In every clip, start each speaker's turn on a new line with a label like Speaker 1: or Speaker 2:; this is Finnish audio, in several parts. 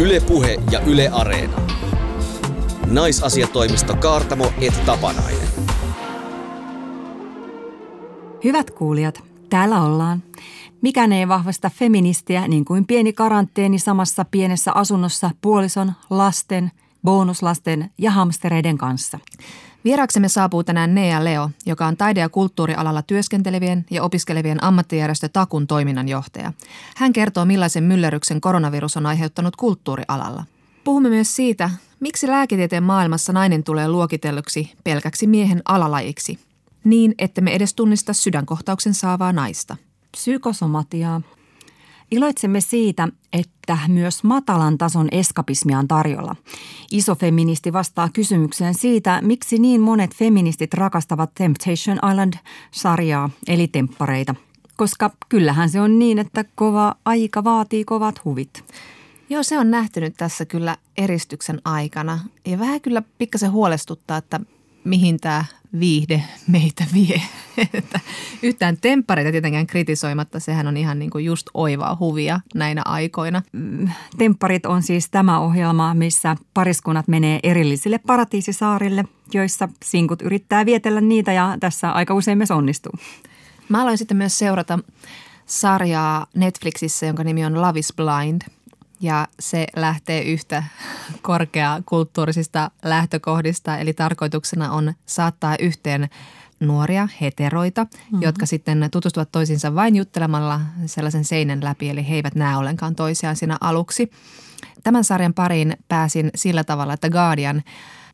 Speaker 1: Ylepuhe ja Yle Areena. Naisasiatoimisto Kaartamo et Tapanainen.
Speaker 2: Hyvät kuulijat, täällä ollaan. Mikään ei vahvasta feministiä niin kuin pieni karanteeni samassa pienessä asunnossa puolison, lasten, bonuslasten ja hamstereiden kanssa.
Speaker 3: Vieraksemme saapuu tänään Nea Leo, joka on taide- ja kulttuurialalla työskentelevien ja opiskelevien ammattijärjestö Takun toiminnanjohtaja. Hän kertoo, millaisen myllerryksen koronavirus on aiheuttanut kulttuurialalla. Puhumme myös siitä, miksi lääketieteen maailmassa nainen tulee luokitelluksi pelkäksi miehen alalajiksi, niin että me edes tunnista sydänkohtauksen saavaa naista.
Speaker 2: Psykosomatiaa. Iloitsemme siitä, että myös matalan tason eskapismia on tarjolla. Iso feministi vastaa kysymykseen siitä, miksi niin monet feministit rakastavat Temptation Island-sarjaa, eli temppareita. Koska kyllähän se on niin, että kova aika vaatii kovat huvit.
Speaker 3: Joo, se on nähtynyt tässä kyllä eristyksen aikana. Ja vähän kyllä pikkasen huolestuttaa, että mihin tämä viihde meitä vie. Että yhtään temppareita tietenkään kritisoimatta, sehän on ihan niin kuin just oivaa huvia näinä aikoina.
Speaker 2: Mm, tempparit on siis tämä ohjelma, missä pariskunnat menee erillisille paratiisisaarille, joissa sinkut yrittää vietellä niitä ja tässä aika usein myös onnistuu.
Speaker 3: Mä aloin sitten myös seurata sarjaa Netflixissä, jonka nimi on Love is Blind – ja se lähtee yhtä korkeakulttuurisista lähtökohdista, eli tarkoituksena on saattaa yhteen nuoria heteroita, mm-hmm. jotka sitten tutustuvat toisiinsa vain juttelemalla sellaisen seinän läpi, eli he eivät näe ollenkaan toisiaan siinä aluksi. Tämän sarjan pariin pääsin sillä tavalla, että Guardian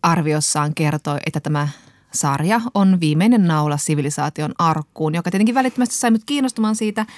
Speaker 3: arviossaan kertoi, että tämä sarja on viimeinen naula sivilisaation arkkuun, joka tietenkin välittömästi sai mut kiinnostumaan siitä –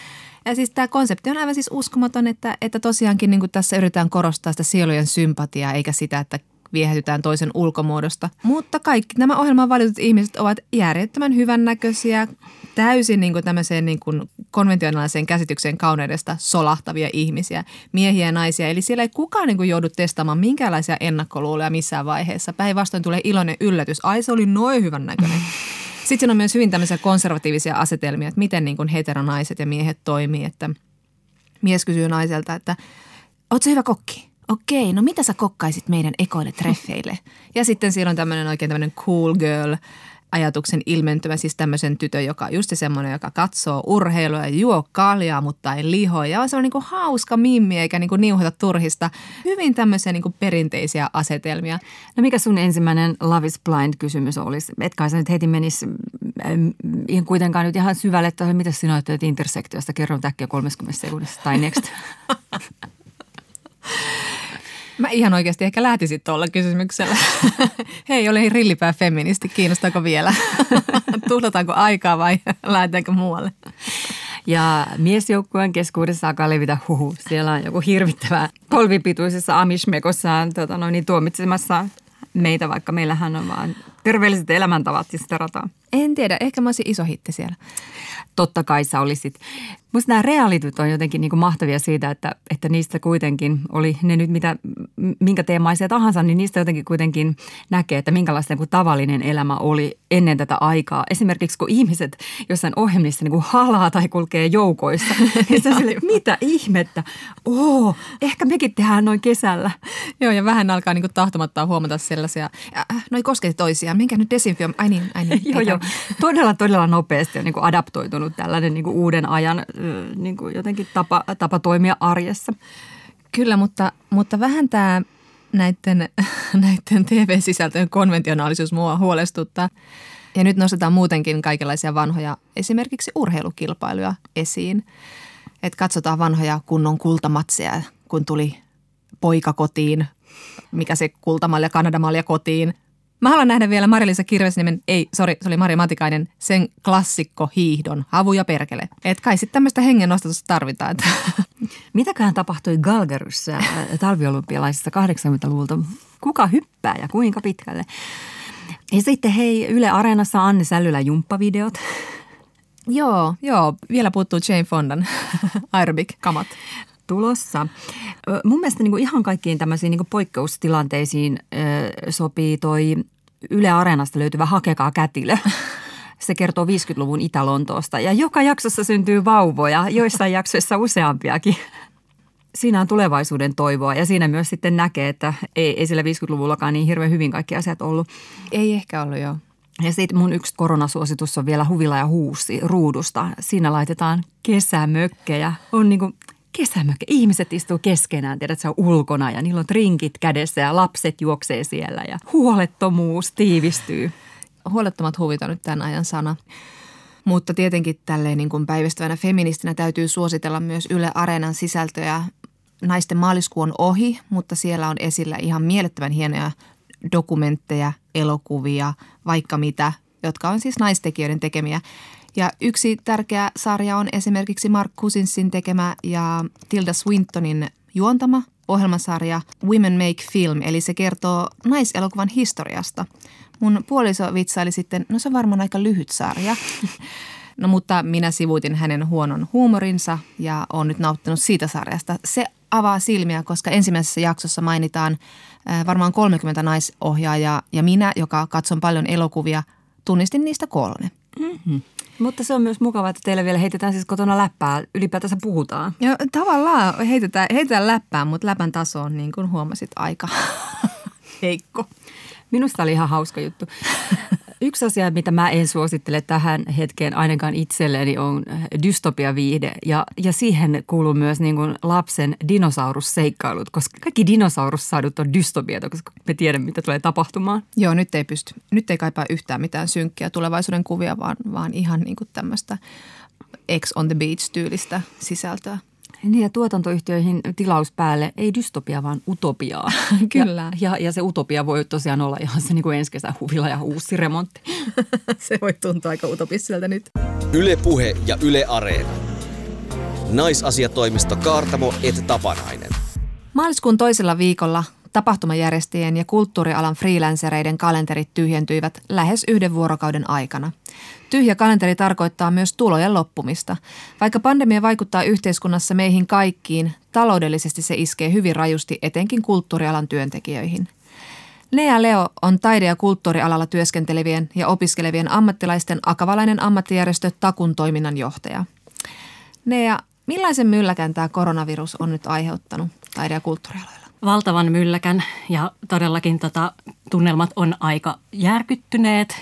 Speaker 3: ja siis tämä konsepti on aivan siis uskomaton, että, että tosiaankin niin tässä yritetään korostaa sitä sielujen sympatiaa eikä sitä, että viehätytään toisen ulkomuodosta. Mutta kaikki nämä ohjelman valitut ihmiset ovat järjettömän hyvännäköisiä, täysin niin kuin tämmöiseen niin kuin konventionaaliseen käsitykseen kauneudesta solahtavia ihmisiä, miehiä ja naisia. Eli siellä ei kukaan niin kuin joudu testaamaan minkäänlaisia ennakkoluuloja missään vaiheessa. Päinvastoin tulee iloinen yllätys. Ai se oli noin hyvän näköinen. Sitten on myös hyvin tämmöisiä konservatiivisia asetelmia, että miten niin kuin heteronaiset ja miehet toimii. Että mies kysyy naiselta, että ootko hyvä kokki? Okei, no mitä sä kokkaisit meidän ekoille treffeille? Ja sitten siellä on tämmöinen oikein tämmöinen cool girl – ajatuksen ilmentymä, siis tämmöisen tytön, joka on just semmoinen, joka katsoo urheilua ja juo kaljaa, mutta ei liho. Ja on semmoinen niin hauska mimmi eikä niin kuin niuhota turhista. Hyvin tämmöisiä niin kuin perinteisiä asetelmia.
Speaker 2: No mikä sun ensimmäinen Love is Blind-kysymys olisi? Etkä sä nyt heti menisi ihan kuitenkaan nyt ihan syvälle, että mitä sinä ajattelet intersektiosta? Kerron täkkiä 30 sekunnissa tai next.
Speaker 3: Mä ihan oikeasti ehkä lähtisin tuolla kysymyksellä. Hei, olen rillipää feministi. Kiinnostaako vielä? Tuhlataanko aikaa vai lähdetäänkö muualle?
Speaker 2: Ja miesjoukkueen keskuudessa alkaa levitä huhu. Siellä on joku hirvittävä polvipituisessa amishmekossaan tota, noin, niin tuomitsemassa meitä, vaikka meillähän on vaan terveelliset elämäntavat ja sitä rataa.
Speaker 3: En tiedä, ehkä mä olisin iso hitti siellä.
Speaker 2: Totta kai sä olisit. Musta nämä realityt on jotenkin niin kuin mahtavia siitä, että, että niistä kuitenkin oli ne nyt mitä, minkä teemaisia tahansa, niin niistä jotenkin kuitenkin näkee, että minkälaista niin kuin tavallinen elämä oli ennen tätä aikaa. Esimerkiksi kun ihmiset jossain ohjelmissa niin kuin halaa tai kulkee joukoissa, niin se sille, mitä ihmettä, oo, ehkä mekin tehdään noin kesällä.
Speaker 3: Joo, ja vähän alkaa niin kuin tahtomatta huomata sellaisia, äh, noi kosketi toisiaan, minkä nyt desinfio, ai niin, ai niin.
Speaker 2: joo, joo, todella, todella nopeasti on niin kuin adaptoitunut tällainen niin kuin uuden ajan niin kuin jotenkin tapa, tapa toimia arjessa.
Speaker 3: Kyllä, mutta, mutta vähän tämä näiden, näiden TV-sisältöjen konventionaalisuus mua huolestuttaa. Ja nyt nostetaan muutenkin kaikenlaisia vanhoja, esimerkiksi urheilukilpailuja esiin. Että katsotaan vanhoja kunnon kultamatseja, kun tuli poika kotiin, mikä se kultamalja, Kanadamalja kotiin – Mä haluan nähdä vielä Marilisa Kirvesniemen, ei, sori, se oli Mari Matikainen, sen klassikko hiihdon, havu ja perkele. Et kai sitten tämmöistä hengennostatusta tarvitaan.
Speaker 2: Mitäköhän tapahtui Galgaryssä äh, talviolympialaisissa 80-luvulta? Kuka hyppää ja kuinka pitkälle? Ja sitten hei, Yle Areenassa Anne Sällylä jumppavideot.
Speaker 3: Joo, joo. Vielä puuttuu Jane Fondan aerobic-kamat
Speaker 2: tulossa. Mun mielestä niin kuin ihan kaikkiin tämmöisiin niin kuin poikkeustilanteisiin sopii toi Yle Areenasta löytyvä Hakekaa kätilö. Se kertoo 50-luvun Itä-Lontoosta ja joka jaksossa syntyy vauvoja, joissain jaksoissa useampiakin. siinä on tulevaisuuden toivoa ja siinä myös sitten näkee, että ei, ei sillä 50-luvullakaan niin hirveän hyvin kaikki asiat ollut.
Speaker 3: Ei ehkä ollut, joo.
Speaker 2: Ja sitten mun yksi koronasuositus on vielä huvila ja huusi ruudusta. Siinä laitetaan kesämökkejä. On niin kuin kesämökkä. Ihmiset istuu keskenään, tiedät, se on ulkona ja niillä on trinkit kädessä ja lapset juoksee siellä ja huolettomuus tiivistyy.
Speaker 3: Huolettomat huvit on nyt tämän ajan sana. Mutta tietenkin tälleen niin kuin päivystävänä feministinä täytyy suositella myös Yle Areenan sisältöjä. Naisten maaliskuu on ohi, mutta siellä on esillä ihan mielettömän hienoja dokumentteja, elokuvia, vaikka mitä, jotka on siis naistekijöiden tekemiä. Ja yksi tärkeä sarja on esimerkiksi Mark Cousinsin tekemä ja Tilda Swintonin juontama ohjelmasarja Women Make Film, eli se kertoo naiselokuvan historiasta. Mun puoliso vitsaili sitten, no se on varmaan aika lyhyt sarja. No mutta minä sivuutin hänen huonon huumorinsa ja olen nyt nauttinut siitä sarjasta. Se avaa silmiä, koska ensimmäisessä jaksossa mainitaan varmaan 30 naisohjaajaa ja minä, joka katson paljon elokuvia, tunnistin niistä kolme.
Speaker 2: Mm-hmm. Mutta se on myös mukavaa, että teille vielä heitetään siis kotona läppää. Ylipäätänsä puhutaan.
Speaker 3: Joo, tavallaan heitetään, heitetään läppää, mutta läpän taso on niin kuin huomasit aika heikko.
Speaker 2: Minusta oli ihan hauska juttu. Yksi asia, mitä mä en suosittele tähän hetkeen ainakaan itselleni, on dystopiaviihde. Ja, ja siihen kuuluu myös niin kuin lapsen dinosaurusseikkailut, koska kaikki dinosaurussadut on dystopioita, koska me tiedämme, mitä tulee tapahtumaan.
Speaker 3: Joo, nyt ei pysty. Nyt ei kaipaa yhtään mitään synkkiä tulevaisuuden kuvia, vaan, vaan ihan niin kuin tämmöistä X on the Beach-tyylistä sisältöä.
Speaker 2: Niin ja tuotantoyhtiöihin tilaus päälle, ei dystopia, vaan utopiaa.
Speaker 3: Kyllä.
Speaker 2: Ja, ja, ja se utopia voi tosiaan olla ihan se niin kuin ensi kesän huvila ja uusi remontti.
Speaker 3: se voi tuntua aika utopistiselta nyt.
Speaker 1: Yle Puhe ja Yle Areena. Naisasiatoimisto Kaartamo et Tapanainen.
Speaker 3: Maaliskuun toisella viikolla tapahtumajärjestäjien ja kulttuurialan freelancereiden kalenterit tyhjentyivät lähes yhden vuorokauden aikana. Tyhjä kalenteri tarkoittaa myös tulojen loppumista. Vaikka pandemia vaikuttaa yhteiskunnassa meihin kaikkiin, taloudellisesti se iskee hyvin rajusti etenkin kulttuurialan työntekijöihin. Nea Leo on taide- ja kulttuurialalla työskentelevien ja opiskelevien ammattilaisten akavalainen ammattijärjestö Takun toiminnan johtaja. Nea, millaisen mylläkän tämä koronavirus on nyt aiheuttanut taide- ja kulttuurialoilla?
Speaker 4: Valtavan mylläkän ja todellakin tota, tunnelmat on aika järkyttyneet.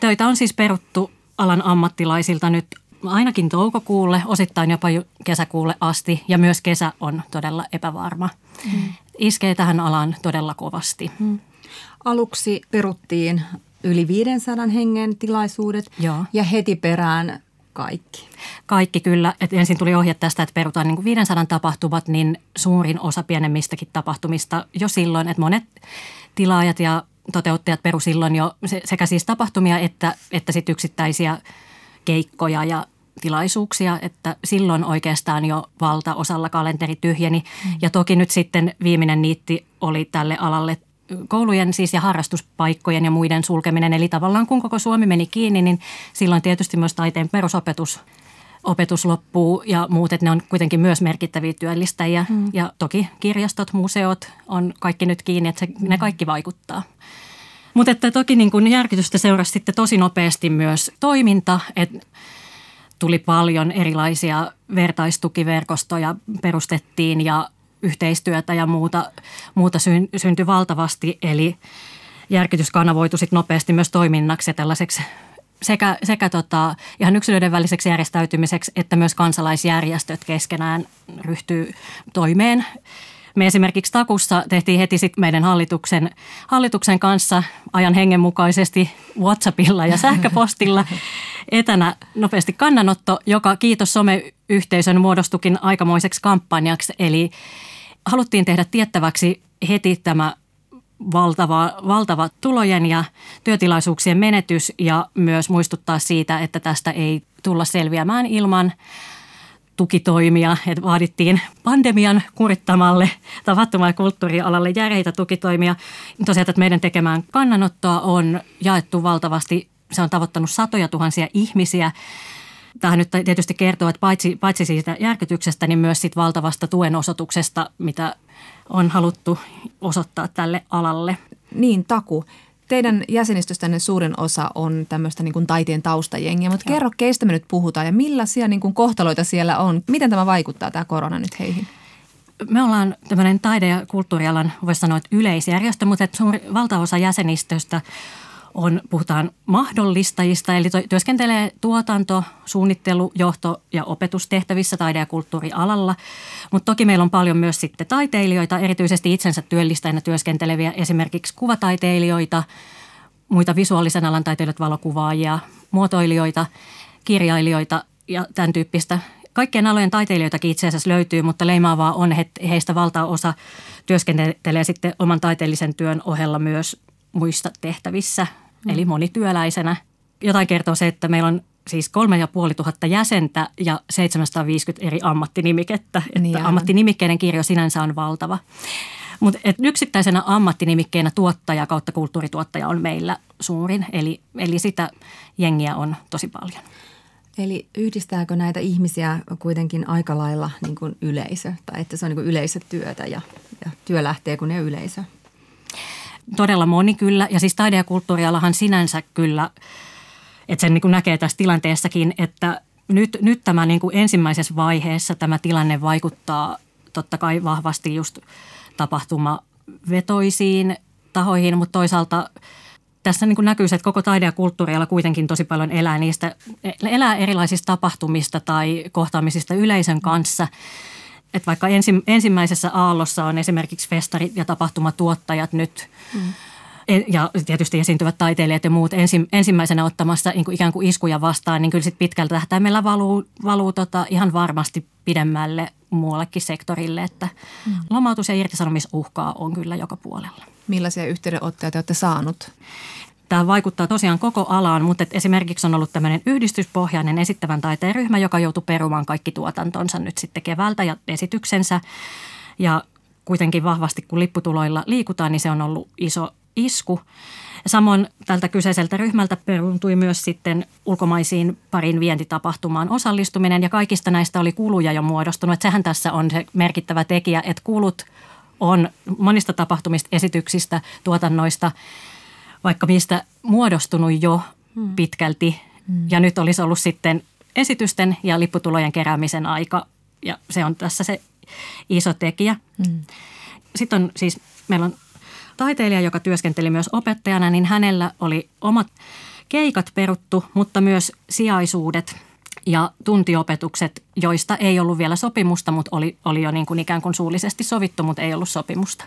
Speaker 4: Töitä on siis peruttu alan ammattilaisilta nyt ainakin toukokuulle, osittain jopa kesäkuulle asti ja myös kesä on todella epävarma. Mm. Iskee tähän alaan todella kovasti. Mm.
Speaker 2: Aluksi peruttiin yli 500 hengen tilaisuudet Joo. ja heti perään kaikki.
Speaker 4: Kaikki kyllä. Et ensin tuli ohje tästä, että perutaan niin kuin 500 tapahtumat, niin suurin osa pienemmistäkin tapahtumista jo silloin, että monet tilaajat ja toteuttajat peru silloin jo sekä siis tapahtumia että, että sit yksittäisiä keikkoja ja tilaisuuksia, että silloin oikeastaan jo valtaosalla kalenteri tyhjeni. Mm. Ja toki nyt sitten viimeinen niitti oli tälle alalle koulujen siis ja harrastuspaikkojen ja muiden sulkeminen. Eli tavallaan kun koko Suomi meni kiinni, niin silloin tietysti myös taiteen perusopetus opetus loppuu ja muut, että ne on kuitenkin myös merkittäviä työllistäjiä. Hmm. Ja toki kirjastot, museot on kaikki nyt kiinni, että se, hmm. ne kaikki vaikuttaa. Mutta että toki niin kun järkytystä seurasi sitten tosi nopeasti myös toiminta, että tuli paljon erilaisia vertaistukiverkostoja perustettiin ja yhteistyötä ja muuta, muuta syntyi valtavasti. Eli järkytys kanavoitui sitten nopeasti myös toiminnaksi ja tällaiseksi sekä, sekä tota, ihan yksilöiden väliseksi järjestäytymiseksi että myös kansalaisjärjestöt keskenään ryhtyy toimeen. Me esimerkiksi Takussa tehtiin heti sit meidän hallituksen, hallituksen kanssa ajan hengen mukaisesti WhatsAppilla ja sähköpostilla etänä nopeasti kannanotto, joka kiitos someyhteisön muodostukin aikamoiseksi kampanjaksi. Eli haluttiin tehdä tiettäväksi heti tämä valtava, valtava tulojen ja työtilaisuuksien menetys ja myös muistuttaa siitä, että tästä ei tulla selviämään ilman tukitoimia. Että vaadittiin pandemian kurittamalle tapahtuma- ja kulttuurialalle järeitä tukitoimia. Tosiaan, että meidän tekemään kannanottoa on jaettu valtavasti. Se on tavoittanut satoja tuhansia ihmisiä Tähän nyt tietysti kertoo, että paitsi, paitsi siitä järkytyksestä, niin myös siitä valtavasta tuen osoituksesta, mitä on haluttu osoittaa tälle alalle.
Speaker 3: Niin, Taku. Teidän jäsenistöstänne suurin osa on tämmöistä niin kuin taiteen taustajengiä, mutta Joo. kerro, keistä me nyt puhutaan ja millaisia niin kuin kohtaloita siellä on? Miten tämä vaikuttaa, tämä korona nyt heihin?
Speaker 4: me ollaan tämmöinen taide- ja kulttuurialan, voisi sanoa, että yleisjärjestö, mutta että suuri, valtaosa jäsenistöstä on, puhutaan mahdollistajista, eli työskentelee tuotanto, suunnittelu, johto ja opetustehtävissä taide- ja kulttuurialalla. Mutta toki meillä on paljon myös sitten taiteilijoita, erityisesti itsensä työllistäjänä työskenteleviä, esimerkiksi kuvataiteilijoita, muita visuaalisen alan taiteilijoita, valokuvaajia, muotoilijoita, kirjailijoita ja tämän tyyppistä. Kaikkien alojen taiteilijoitakin itse asiassa löytyy, mutta leimaavaa on, että heistä valtaosa työskentelee sitten oman taiteellisen työn ohella myös muista tehtävissä, mm. eli monityöläisenä. Jotain kertoo se, että meillä on siis kolme ja puoli tuhatta jäsentä ja 750 eri ammattinimikettä. Että niin ammattinimikkeiden kirjo sinänsä on valtava. Mutta yksittäisenä ammattinimikkeenä tuottaja kautta kulttuurituottaja on meillä suurin, eli, eli sitä jengiä on tosi paljon.
Speaker 2: Eli yhdistääkö näitä ihmisiä kuitenkin aika lailla niin kuin yleisö, tai että se on niin kuin yleisötyötä ja, ja työ lähtee kun ne yleisö?
Speaker 4: Todella moni kyllä, ja siis taide- ja kulttuurialahan sinänsä kyllä, että sen niin kuin näkee tässä tilanteessakin, että nyt, nyt tämä niin kuin ensimmäisessä vaiheessa tämä tilanne vaikuttaa totta kai vahvasti just tapahtumavetoisiin tahoihin, mutta toisaalta tässä niin kuin näkyy se, että koko taide- ja kulttuuriala kuitenkin tosi paljon elää niistä, elää erilaisista tapahtumista tai kohtaamisista yleisön kanssa. Että vaikka ensi, ensimmäisessä aallossa on esimerkiksi festari- ja tapahtumatuottajat nyt mm. ja tietysti esiintyvät taiteilijat ja muut ensi, ensimmäisenä ottamassa niin kuin ikään kuin iskuja vastaan, niin kyllä sitten pitkältä tähtäimellä valuu, valuu tota ihan varmasti pidemmälle muuallekin sektorille, että mm. lomautus- ja irtisanomisuhkaa on kyllä joka puolella.
Speaker 3: Millaisia yhteydenottoja te olette saanut?
Speaker 4: Tämä vaikuttaa tosiaan koko alaan, mutta esimerkiksi on ollut tämmöinen yhdistyspohjainen esittävän taiteen ryhmä, joka joutui perumaan kaikki tuotantonsa nyt sitten keväältä ja esityksensä. Ja kuitenkin vahvasti, kun lipputuloilla liikutaan, niin se on ollut iso isku. Samoin tältä kyseiseltä ryhmältä peruntui myös sitten ulkomaisiin parin vientitapahtumaan osallistuminen ja kaikista näistä oli kuluja jo muodostunut. Että sehän tässä on se merkittävä tekijä, että kulut on monista tapahtumista, esityksistä, tuotannoista, vaikka mistä muodostunut jo hmm. pitkälti. Hmm. Ja nyt olisi ollut sitten esitysten ja lipputulojen keräämisen aika ja se on tässä se iso tekijä. Hmm. Sitten on siis, meillä on taiteilija, joka työskenteli myös opettajana, niin hänellä oli omat keikat peruttu, mutta myös sijaisuudet ja tuntiopetukset, joista ei ollut vielä sopimusta, mutta oli, oli jo niin kuin ikään kuin suullisesti sovittu, mutta ei ollut sopimusta.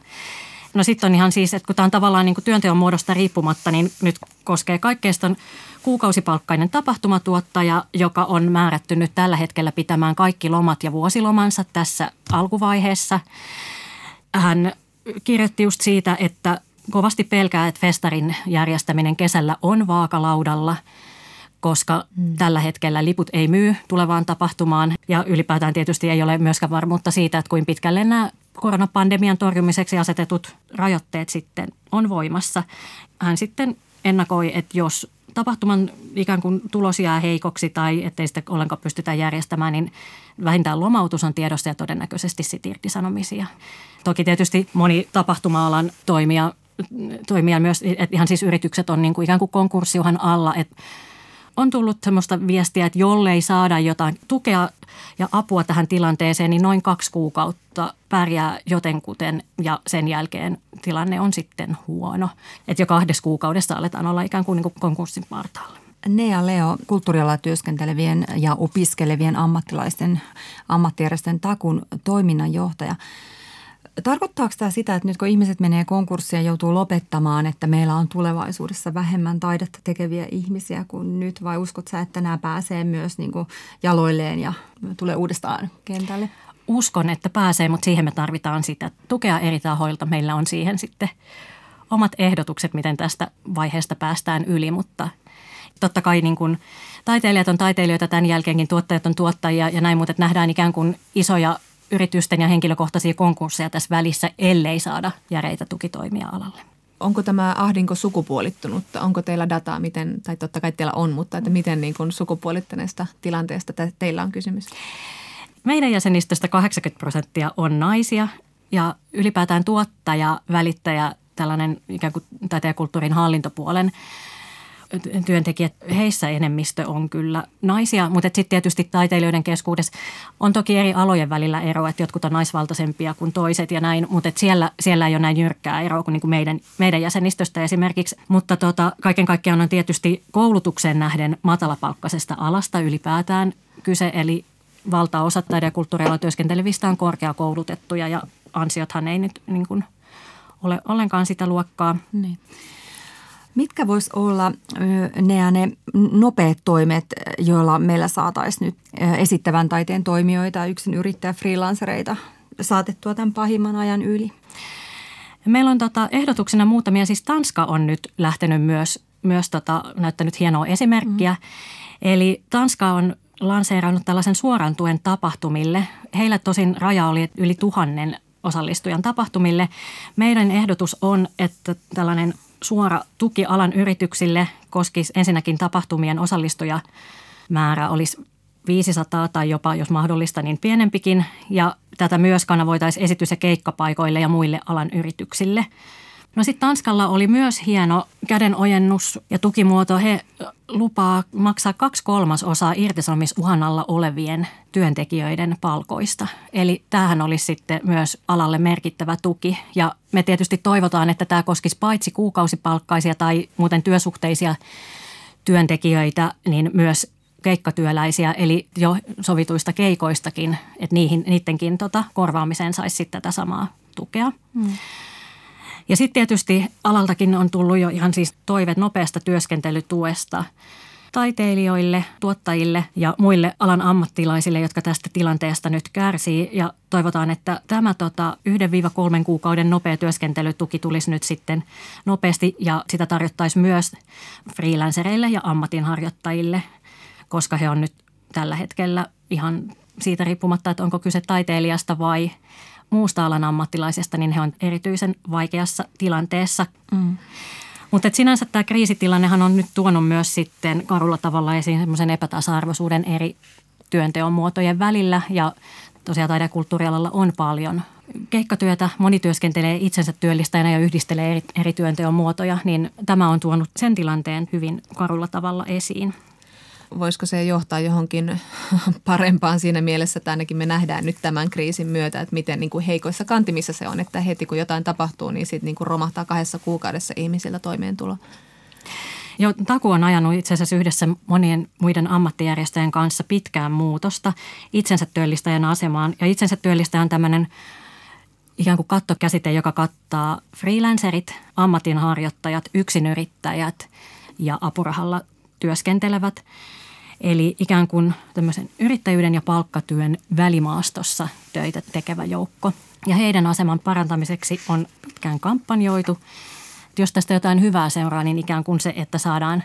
Speaker 4: No sitten on ihan siis, että kun tämä on tavallaan niin kuin työnteon muodosta riippumatta, niin nyt koskee kaikkeista kuukausipalkkainen tapahtumatuottaja, joka on määrätty nyt tällä hetkellä pitämään kaikki lomat ja vuosilomansa tässä alkuvaiheessa. Hän kirjoitti just siitä, että kovasti pelkää, että festarin järjestäminen kesällä on vaakalaudalla, koska mm. tällä hetkellä liput ei myy tulevaan tapahtumaan ja ylipäätään tietysti ei ole myöskään varmuutta siitä, että kuin pitkälle nämä koronapandemian torjumiseksi asetetut rajoitteet sitten on voimassa. Hän sitten ennakoi, että jos tapahtuman ikään kuin tulos jää heikoksi tai ettei sitä ollenkaan pystytä järjestämään, niin vähintään lomautus on tiedossa ja todennäköisesti sitten irtisanomisia. Toki tietysti moni tapahtuma-alan toimija, toimija myös, että ihan siis yritykset on niin kuin ikään kuin konkurssiuhan alla, että on tullut sellaista viestiä, että jollei saada jotain tukea ja apua tähän tilanteeseen, niin noin kaksi kuukautta pärjää jotenkuten ja sen jälkeen tilanne on sitten huono. Että jo kahdessa kuukaudessa aletaan olla ikään kuin, niin kuin konkurssin partaalla.
Speaker 2: Nea Leo, kulttuurialalla työskentelevien ja opiskelevien ammattilaisten ammattijärjestön takun toiminnanjohtaja. Tarkoittaako tämä sitä, että nyt kun ihmiset menee konkurssiin ja joutuu lopettamaan, että meillä on tulevaisuudessa vähemmän taidetta tekeviä ihmisiä kuin nyt vai uskot sä, että nämä pääsee myös niin kuin jaloilleen ja tulee uudestaan kentälle?
Speaker 4: Uskon, että pääsee, mutta siihen me tarvitaan sitä tukea eri tahoilta. Meillä on siihen sitten omat ehdotukset, miten tästä vaiheesta päästään yli, mutta totta kai niin kuin taiteilijat on taiteilijoita tämän jälkeenkin, tuottajat on tuottajia ja näin, mutta nähdään ikään kuin isoja yritysten ja henkilökohtaisia konkursseja tässä välissä, ellei saada järeitä tukitoimia alalle.
Speaker 3: Onko tämä ahdinko sukupuolittunutta? Onko teillä dataa, miten, tai totta kai teillä on, mutta että miten niin kuin sukupuolittuneesta tilanteesta teillä on kysymys?
Speaker 4: Meidän jäsenistöstä 80 prosenttia on naisia ja ylipäätään tuottaja, välittäjä, tällainen ikään kuin taiteen ja kulttuurin hallintopuolen työntekijät, heissä enemmistö on kyllä naisia, mutta sitten tietysti taiteilijoiden keskuudessa on toki eri alojen välillä ero, että jotkut on naisvaltaisempia kuin toiset ja näin, mutta siellä, siellä ei ole näin jyrkkää eroa kuin, niin kuin meidän, meidän jäsenistöstä esimerkiksi. Mutta tota, kaiken kaikkiaan on tietysti koulutukseen nähden matalapalkkaisesta alasta ylipäätään kyse, eli valtaosa taide- ja kulttuurialalla työskentelevistä on korkeakoulutettuja ja ansiothan ei nyt niin kuin ole ollenkaan sitä luokkaa. Niin.
Speaker 2: Mitkä vois olla ne, ne nopeat toimet, joilla meillä saataisiin nyt esittävän taiteen toimijoita, yksin yrittäjä, freelancereita saatettua tämän pahimman ajan yli?
Speaker 4: Meillä on tota ehdotuksena muutamia, siis Tanska on nyt lähtenyt myös, myös tota, näyttänyt hienoa esimerkkiä. Mm. Eli Tanska on lanseerannut tällaisen suoran tuen tapahtumille. Heillä tosin raja oli yli tuhannen osallistujan tapahtumille. Meidän ehdotus on, että tällainen suora tuki alan yrityksille koskisi ensinnäkin tapahtumien osallistujamäärä olisi 500 tai jopa, jos mahdollista, niin pienempikin. Ja tätä myös kanavoitaisiin esitys- ja keikkapaikoille ja muille alan yrityksille – No sitten Tanskalla oli myös hieno kädenojennus ja tukimuoto. He lupaa maksaa kaksi kolmasosaa irtisanomisuhan alla olevien työntekijöiden palkoista. Eli tämähän olisi sitten myös alalle merkittävä tuki. Ja me tietysti toivotaan, että tämä koskisi paitsi kuukausipalkkaisia tai muuten työsuhteisia työntekijöitä, niin myös keikkatyöläisiä, eli jo sovituista keikoistakin, että niihin, niidenkin tota, korvaamiseen saisi sitten tätä samaa tukea. Hmm. Ja sitten tietysti alaltakin on tullut jo ihan siis toiveet nopeasta työskentelytuesta taiteilijoille, tuottajille ja muille alan ammattilaisille, jotka tästä tilanteesta nyt kärsii. Ja toivotaan, että tämä tota, 1-3 kuukauden nopea työskentelytuki tulisi nyt sitten nopeasti ja sitä tarjottaisiin myös freelancereille ja ammatinharjoittajille, koska he on nyt tällä hetkellä ihan siitä riippumatta, että onko kyse taiteilijasta vai muusta alan ammattilaisesta, niin he on erityisen vaikeassa tilanteessa. Mm. Mutta sinänsä tämä kriisitilannehan on nyt tuonut myös sitten karulla tavalla esiin semmoisen epätasa-arvoisuuden eri työnteon muotojen välillä ja tosiaan taide- ja kulttuurialalla on paljon keikkatyötä, moni työskentelee itsensä työllistäjänä ja yhdistelee eri, eri työnteon muotoja, niin tämä on tuonut sen tilanteen hyvin karulla tavalla esiin
Speaker 3: voisiko se johtaa johonkin parempaan siinä mielessä, että ainakin me nähdään nyt tämän kriisin myötä, että miten niin kuin heikoissa kantimissa se on, että heti kun jotain tapahtuu, niin sitten niin romahtaa kahdessa kuukaudessa ihmisillä toimeentulo.
Speaker 4: Joo, Taku on ajanut itse asiassa yhdessä monien muiden ammattijärjestöjen kanssa pitkään muutosta itsensä työllistäjän asemaan. Ja itsensä työllistäjä on tämmöinen ikään kuin kattokäsite, joka kattaa freelancerit, ammatinharjoittajat, yksinyrittäjät ja apurahalla työskentelevät. Eli ikään kuin tämmöisen yrittäjyyden ja palkkatyön välimaastossa töitä tekevä joukko. Ja heidän aseman parantamiseksi on pitkään kampanjoitu. Jos tästä jotain hyvää seuraa, niin ikään kuin se, että saadaan,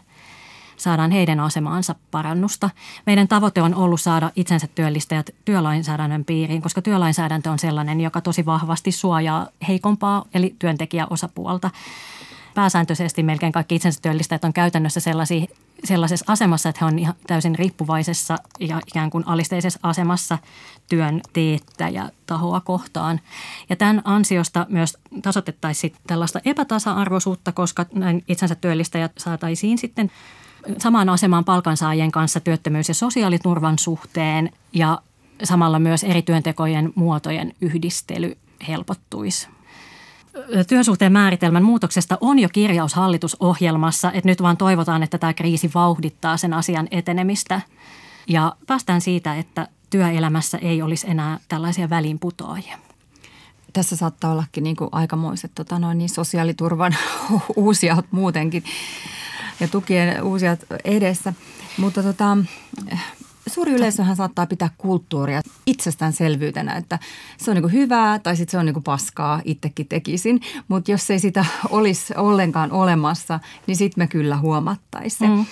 Speaker 4: saadaan heidän asemaansa parannusta. Meidän tavoite on ollut saada itsensä työllistäjät työlainsäädännön piiriin, koska työlainsäädäntö on sellainen, joka tosi vahvasti suojaa heikompaa, eli työntekijäosapuolta pääsääntöisesti melkein kaikki itsensä työllistäjät on käytännössä sellaisia sellaisessa asemassa, että he on ihan täysin riippuvaisessa ja ikään kuin alisteisessa asemassa työn teettäjä tahoa kohtaan. Ja tämän ansiosta myös tasoitettaisiin tällaista epätasa-arvoisuutta, koska näin itsensä työllistäjät saataisiin sitten samaan asemaan palkansaajien kanssa työttömyys- ja sosiaaliturvan suhteen ja samalla myös eri työntekojen muotojen yhdistely helpottuisi työsuhteen määritelmän muutoksesta on jo kirjaus hallitusohjelmassa, että nyt vaan toivotaan, että tämä kriisi vauhdittaa sen asian etenemistä. Ja päästään siitä, että työelämässä ei olisi enää tällaisia väliinputoajia.
Speaker 2: Tässä saattaa ollakin niin kuin aikamoiset tota noin, niin sosiaaliturvan uusia muutenkin ja tukien uusia edessä. Mutta tota, suuri yleisöhän saattaa pitää kulttuuria itsestäänselvyytenä, että se on niin hyvää tai sitten se on niin paskaa, itsekin tekisin. Mutta jos ei sitä olisi ollenkaan olemassa, niin sitten me kyllä huomattaisiin mm.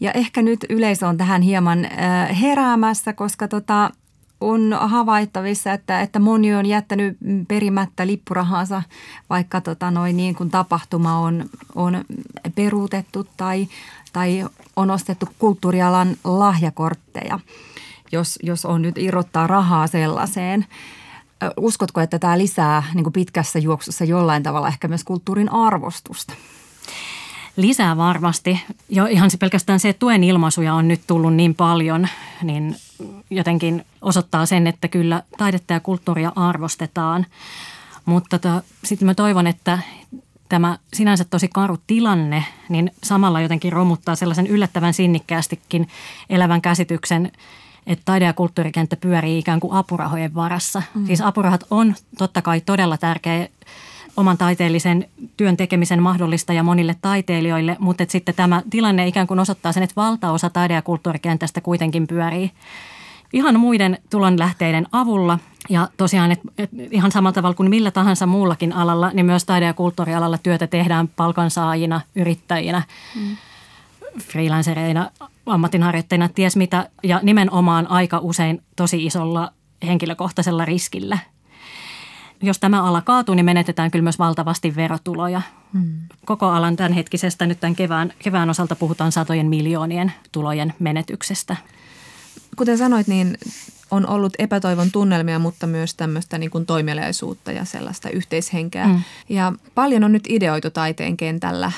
Speaker 2: Ja ehkä nyt yleisö on tähän hieman äh, heräämässä, koska tota, on havaittavissa, että, että moni on jättänyt perimättä lippurahansa, vaikka tota noin niin kuin tapahtuma on, on peruutettu tai, tai on ostettu kulttuurialan lahjakortteja, jos, jos on nyt irrottaa rahaa sellaiseen. Uskotko, että tämä lisää niin kuin pitkässä juoksussa jollain tavalla ehkä myös kulttuurin arvostusta?
Speaker 4: lisää varmasti. Jo ihan se pelkästään se, että tuen ilmaisuja on nyt tullut niin paljon, niin jotenkin osoittaa sen, että kyllä taidetta ja kulttuuria arvostetaan. Mutta tota, sitten mä toivon, että tämä sinänsä tosi karu tilanne, niin samalla jotenkin romuttaa sellaisen yllättävän sinnikkäästikin elävän käsityksen, että taide- ja kulttuurikenttä pyörii ikään kuin apurahojen varassa. Mm. Siis apurahat on totta kai todella tärkeä oman taiteellisen työn tekemisen mahdollistaja monille taiteilijoille, mutta että sitten tämä tilanne ikään kuin osoittaa sen, että valtaosa taide- ja kulttuurikentästä kuitenkin pyörii ihan muiden tulonlähteiden avulla. Ja tosiaan, että et ihan samalla tavalla kuin millä tahansa muullakin alalla, niin myös taide- ja kulttuurialalla työtä tehdään palkansaajina, yrittäjinä, mm. freelancereina, ammatinharjoittajina, ties mitä. Ja nimenomaan aika usein tosi isolla henkilökohtaisella riskillä. Jos tämä ala kaatuu, niin menetetään kyllä myös valtavasti verotuloja. Hmm. Koko alan tämänhetkisestä nyt tämän kevään, kevään osalta puhutaan satojen miljoonien tulojen menetyksestä –
Speaker 3: kuten sanoit, niin on ollut epätoivon tunnelmia, mutta myös tämmöistä niin kuin toimeliaisuutta ja sellaista yhteishenkeä. Mm. Ja paljon on nyt ideoitu taiteen kentällä.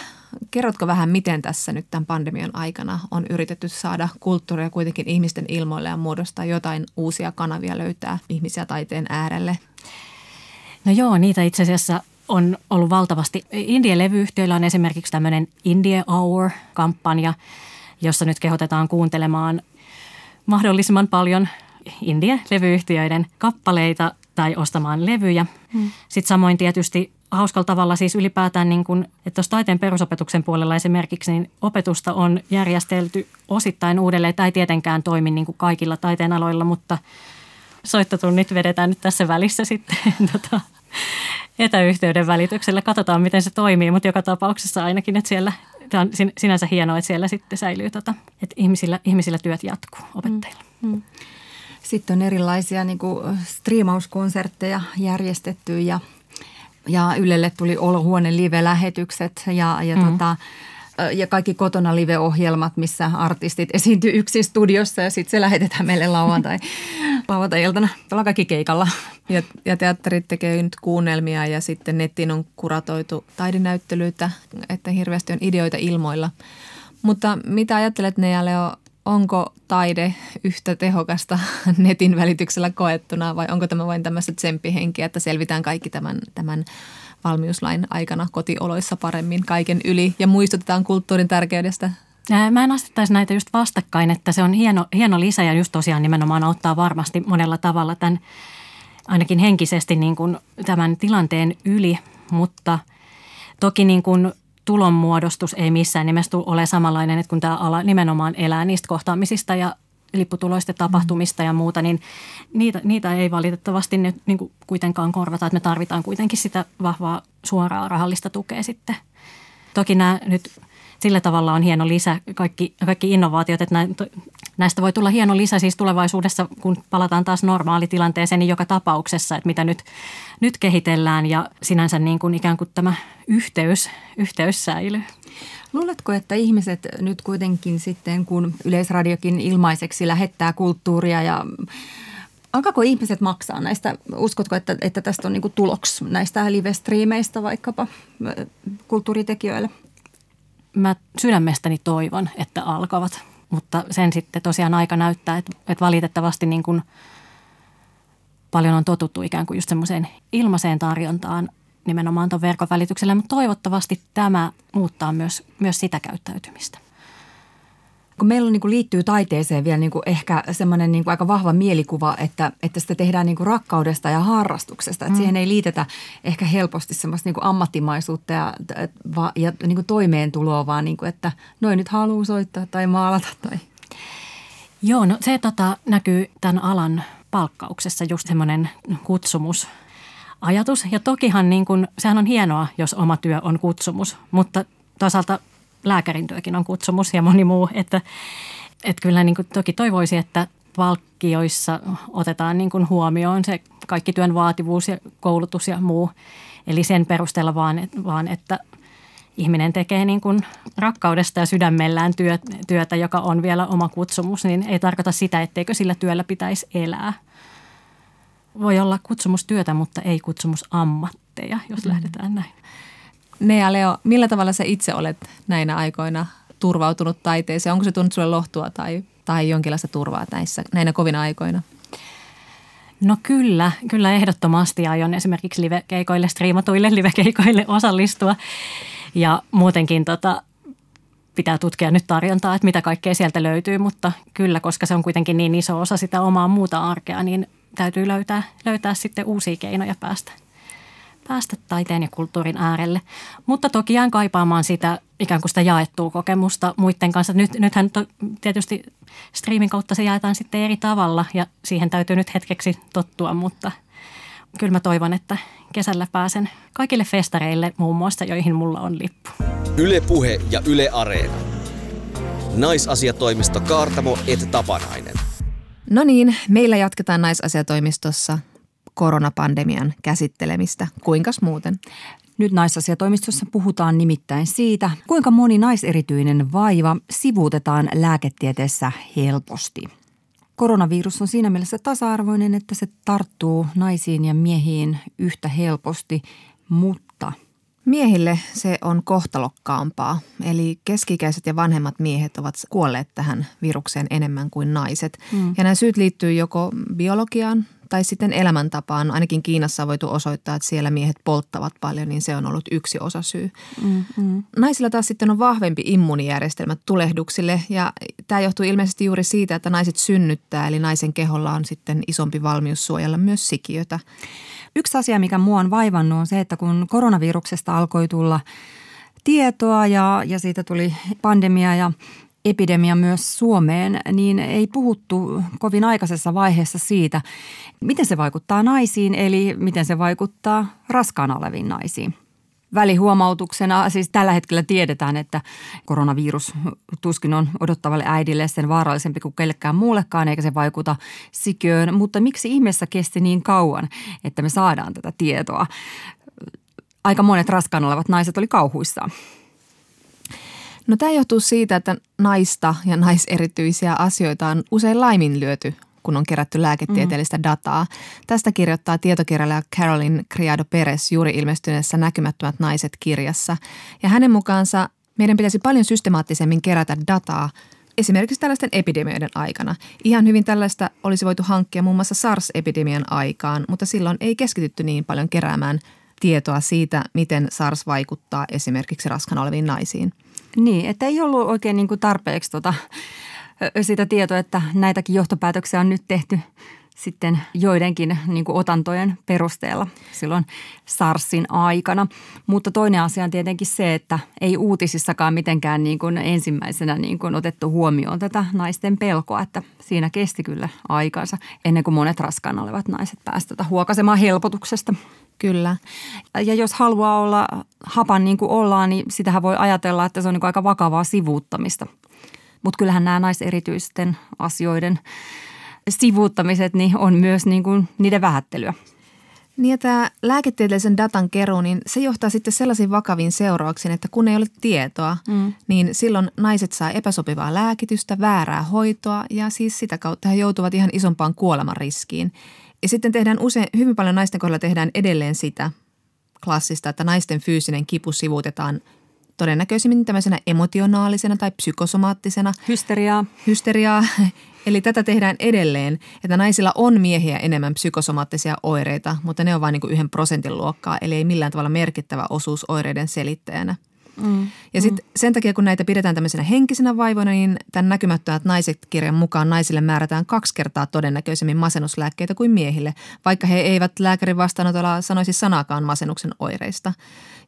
Speaker 3: Kerrotko vähän, miten tässä nyt tämän pandemian aikana on yritetty saada kulttuuria kuitenkin ihmisten ilmoille ja muodostaa jotain uusia kanavia löytää ihmisiä taiteen äärelle?
Speaker 4: No joo, niitä itse asiassa on ollut valtavasti. Indie-levyyhtiöillä on esimerkiksi tämmöinen Indie Hour-kampanja, jossa nyt kehotetaan kuuntelemaan mahdollisimman paljon indie-levyyhtiöiden kappaleita tai ostamaan levyjä. Hmm. Sitten samoin tietysti hauskalla tavalla siis ylipäätään, niin kun, että tuossa taiteen perusopetuksen puolella esimerkiksi, niin opetusta on järjestelty osittain uudelleen. Tämä ei tietenkään toimi niin kuin kaikilla taiteen aloilla, mutta soittotunnit vedetään nyt tässä välissä sitten tota, etäyhteyden välityksellä. Katsotaan, miten se toimii, mutta joka tapauksessa ainakin, että siellä tämä on sinänsä hienoa, että siellä sitten säilyy, tota, että ihmisillä, ihmisillä työt jatkuu opettajilla. Mm, mm.
Speaker 2: Sitten on erilaisia niin kuin striimauskonsertteja järjestetty ja, ja Ylelle tuli Olohuone live-lähetykset ja, ja mm. tota, ja kaikki kotona live-ohjelmat, missä artistit esiintyy yksin studiossa ja sitten se lähetetään meille lauantai, lauantai-iltana. Ollaan kaikki keikalla.
Speaker 3: Ja, ja teatterit tekee nyt kuunnelmia ja sitten nettiin on kuratoitu taidenäyttelyitä, että hirveästi on ideoita ilmoilla. Mutta mitä ajattelet Neja Leo, onko taide yhtä tehokasta netin välityksellä koettuna vai onko tämä vain tämmöistä tsemppihenkiä, että selvitään kaikki tämän, tämän valmiuslain aikana kotioloissa paremmin kaiken yli ja muistutetaan kulttuurin tärkeydestä?
Speaker 4: Mä en asettaisi näitä just vastakkain, että se on hieno, hieno lisä ja just tosiaan nimenomaan auttaa varmasti monella tavalla tämän ainakin henkisesti niin kuin tämän tilanteen yli, mutta toki niin kuin tulonmuodostus ei missään nimessä ole samanlainen, että kun tämä ala nimenomaan elää niistä kohtaamisista ja lipputuloista, tapahtumista ja muuta, niin niitä, niitä ei valitettavasti nyt niin kuin kuitenkaan korvata. Että me tarvitaan kuitenkin sitä vahvaa suoraa rahallista tukea sitten. Toki nämä nyt sillä tavalla on hieno lisä, kaikki, kaikki innovaatiot, että näistä voi tulla hieno lisä siis tulevaisuudessa, kun palataan taas normaalitilanteeseen, niin joka tapauksessa, että mitä nyt, nyt kehitellään ja sinänsä niin kuin ikään kuin tämä yhteys, yhteys säilyy.
Speaker 2: Luuletko, että ihmiset nyt kuitenkin sitten, kun Yleisradiokin ilmaiseksi lähettää kulttuuria ja Alkaako ihmiset maksaa näistä? Uskotko, että, että tästä on niin tuloks näistä live-striimeistä vaikkapa kulttuuritekijöille?
Speaker 4: Mä sydämestäni toivon, että alkavat, mutta sen sitten tosiaan aika näyttää, että, että valitettavasti niin kuin paljon on totuttu ikään kuin just semmoiseen ilmaiseen tarjontaan nimenomaan tuon verkon välityksellä, mutta toivottavasti tämä muuttaa myös, myös sitä käyttäytymistä.
Speaker 2: Kun meillä niin kuin liittyy taiteeseen vielä niin kuin ehkä semmoinen niin kuin aika vahva mielikuva, että, että sitä tehdään niin kuin rakkaudesta ja harrastuksesta. Että mm. siihen ei liitetä ehkä helposti semmoista niin kuin ammattimaisuutta ja, ja niin kuin toimeentuloa, vaan niin kuin, että noin nyt haluaa soittaa tai maalata. Tai.
Speaker 4: Joo, no se tota, näkyy tämän alan palkkauksessa just semmoinen kutsumus – ajatus. Ja tokihan niin kuin, sehän on hienoa, jos oma työ on kutsumus, mutta toisaalta lääkärin työkin on kutsumus ja moni muu. Että, että kyllä niin kuin, toki toivoisi, että palkkioissa otetaan niin kuin huomioon se kaikki työn vaativuus ja koulutus ja muu. Eli sen perusteella vaan, vaan että ihminen tekee niin kuin rakkaudesta ja sydämellään työtä, joka on vielä oma kutsumus, niin ei tarkoita sitä, etteikö sillä työllä pitäisi elää – voi olla kutsumustyötä, mutta ei kutsumusammatteja, jos mm. lähdetään näin.
Speaker 3: Nea Leo, millä tavalla sä itse olet näinä aikoina turvautunut taiteeseen? Onko se tunnut sulle lohtua tai, tai jonkinlaista turvaa näissä, näinä kovina aikoina?
Speaker 4: No kyllä, kyllä ehdottomasti aion esimerkiksi livekeikoille, striimatuille livekeikoille osallistua. Ja muutenkin tota, pitää tutkia nyt tarjontaa, että mitä kaikkea sieltä löytyy, mutta kyllä, koska se on kuitenkin niin iso osa sitä omaa muuta arkea, niin täytyy löytää, löytää sitten uusia keinoja päästä, päästä taiteen ja kulttuurin äärelle. Mutta toki jään kaipaamaan sitä ikään kuin sitä jaettua kokemusta muiden kanssa. Nyt, nythän to, tietysti striimin kautta se jaetaan sitten eri tavalla ja siihen täytyy nyt hetkeksi tottua, mutta kyllä mä toivon, että kesällä pääsen kaikille festareille muun muassa, joihin mulla on lippu.
Speaker 1: Yle Puhe ja Yle Areena. Naisasiatoimisto Kaartamo et Tapanainen.
Speaker 3: No niin, meillä jatketaan naisasiatoimistossa koronapandemian käsittelemistä. Kuinkas muuten?
Speaker 2: Nyt naisasiatoimistossa puhutaan nimittäin siitä, kuinka moni naiserityinen vaiva sivuutetaan lääketieteessä helposti. Koronavirus on siinä mielessä tasa-arvoinen, että se tarttuu naisiin ja miehiin yhtä helposti, mutta –
Speaker 3: Miehille se on kohtalokkaampaa, eli keskikäiset ja vanhemmat miehet ovat kuolleet tähän virukseen enemmän kuin naiset. Mm. Ja nämä syyt liittyy joko biologiaan tai sitten elämäntapaan. Ainakin Kiinassa on voitu osoittaa, että siellä miehet polttavat paljon, niin se on ollut yksi osa syy. Mm, mm. Naisilla taas sitten on vahvempi immunijärjestelmä tulehduksille ja tämä johtuu ilmeisesti juuri siitä, että naiset synnyttää, eli naisen keholla on sitten isompi valmius suojella myös sikiötä.
Speaker 2: Yksi asia, mikä mua on vaivannut on se, että kun koronaviruksesta alkoi tulla tietoa ja, ja siitä tuli pandemia ja epidemia myös Suomeen, niin ei puhuttu kovin aikaisessa vaiheessa siitä, miten se vaikuttaa naisiin, eli miten se vaikuttaa raskaana oleviin naisiin. Välihuomautuksena, siis tällä hetkellä tiedetään, että koronavirus tuskin on odottavalle äidille sen vaarallisempi kuin kellekään muullekaan, eikä se vaikuta sikiöön. Mutta miksi ihmeessä kesti niin kauan, että me saadaan tätä tietoa? Aika monet raskaana olevat naiset oli kauhuissaan.
Speaker 3: No tämä johtuu siitä, että naista ja naiserityisiä asioita on usein laiminlyöty kun on kerätty lääketieteellistä mm. dataa. Tästä kirjoittaa tietokirjailija Carolyn Criado Perez juuri ilmestyneessä Näkymättömät naiset kirjassa. Ja hänen mukaansa meidän pitäisi paljon systemaattisemmin kerätä dataa esimerkiksi tällaisten epidemioiden aikana. Ihan hyvin tällaista olisi voitu hankkia muun muassa SARS-epidemian aikaan, mutta silloin ei keskitytty niin paljon keräämään tietoa siitä, miten SARS vaikuttaa esimerkiksi raskana oleviin naisiin.
Speaker 2: Niin, että ei ollut oikein niin kuin tarpeeksi tota, sitä tietoa, että näitäkin johtopäätöksiä on nyt tehty sitten joidenkin niin otantojen perusteella silloin SARSin aikana. Mutta toinen asia on tietenkin se, että ei uutisissakaan mitenkään niin kuin ensimmäisenä niin kuin otettu huomioon tätä naisten pelkoa, että siinä kesti kyllä aikansa ennen kuin monet raskaana olevat naiset pääsivät tätä huokasemaan helpotuksesta.
Speaker 3: Kyllä.
Speaker 2: Ja jos haluaa olla hapan niin kuin ollaan, niin sitähän voi ajatella, että se on niin aika vakavaa sivuuttamista. Mutta kyllähän nämä naiserityisten asioiden sivuuttamiset niin on myös niin kuin niiden vähättelyä.
Speaker 3: Niin ja tämä lääketieteellisen datan keruu, niin se johtaa sitten sellaisiin vakaviin seurauksiin, että kun ei ole tietoa, mm. niin silloin naiset saa epäsopivaa lääkitystä, väärää hoitoa ja siis sitä kautta he joutuvat ihan isompaan kuoleman riskiin. Ja sitten tehdään usein, hyvin paljon naisten kohdalla tehdään edelleen sitä klassista, että naisten fyysinen kipu sivuutetaan todennäköisimmin tämmöisenä emotionaalisena tai psykosomaattisena.
Speaker 2: Hysteriaa.
Speaker 3: Hysteriaa. Eli tätä tehdään edelleen, että naisilla on miehiä enemmän psykosomaattisia oireita, mutta ne on vain niin yhden prosentin luokkaa, eli ei millään tavalla merkittävä osuus oireiden selittäjänä. Mm. Ja sitten mm. sen takia, kun näitä pidetään tämmöisenä henkisenä vaivoina, niin tämän näkymättömät naiset kirjan mukaan naisille määrätään kaksi kertaa todennäköisemmin masennuslääkkeitä kuin miehille, vaikka he eivät lääkärin vastaanotolla sanoisi sanakaan masennuksen oireista.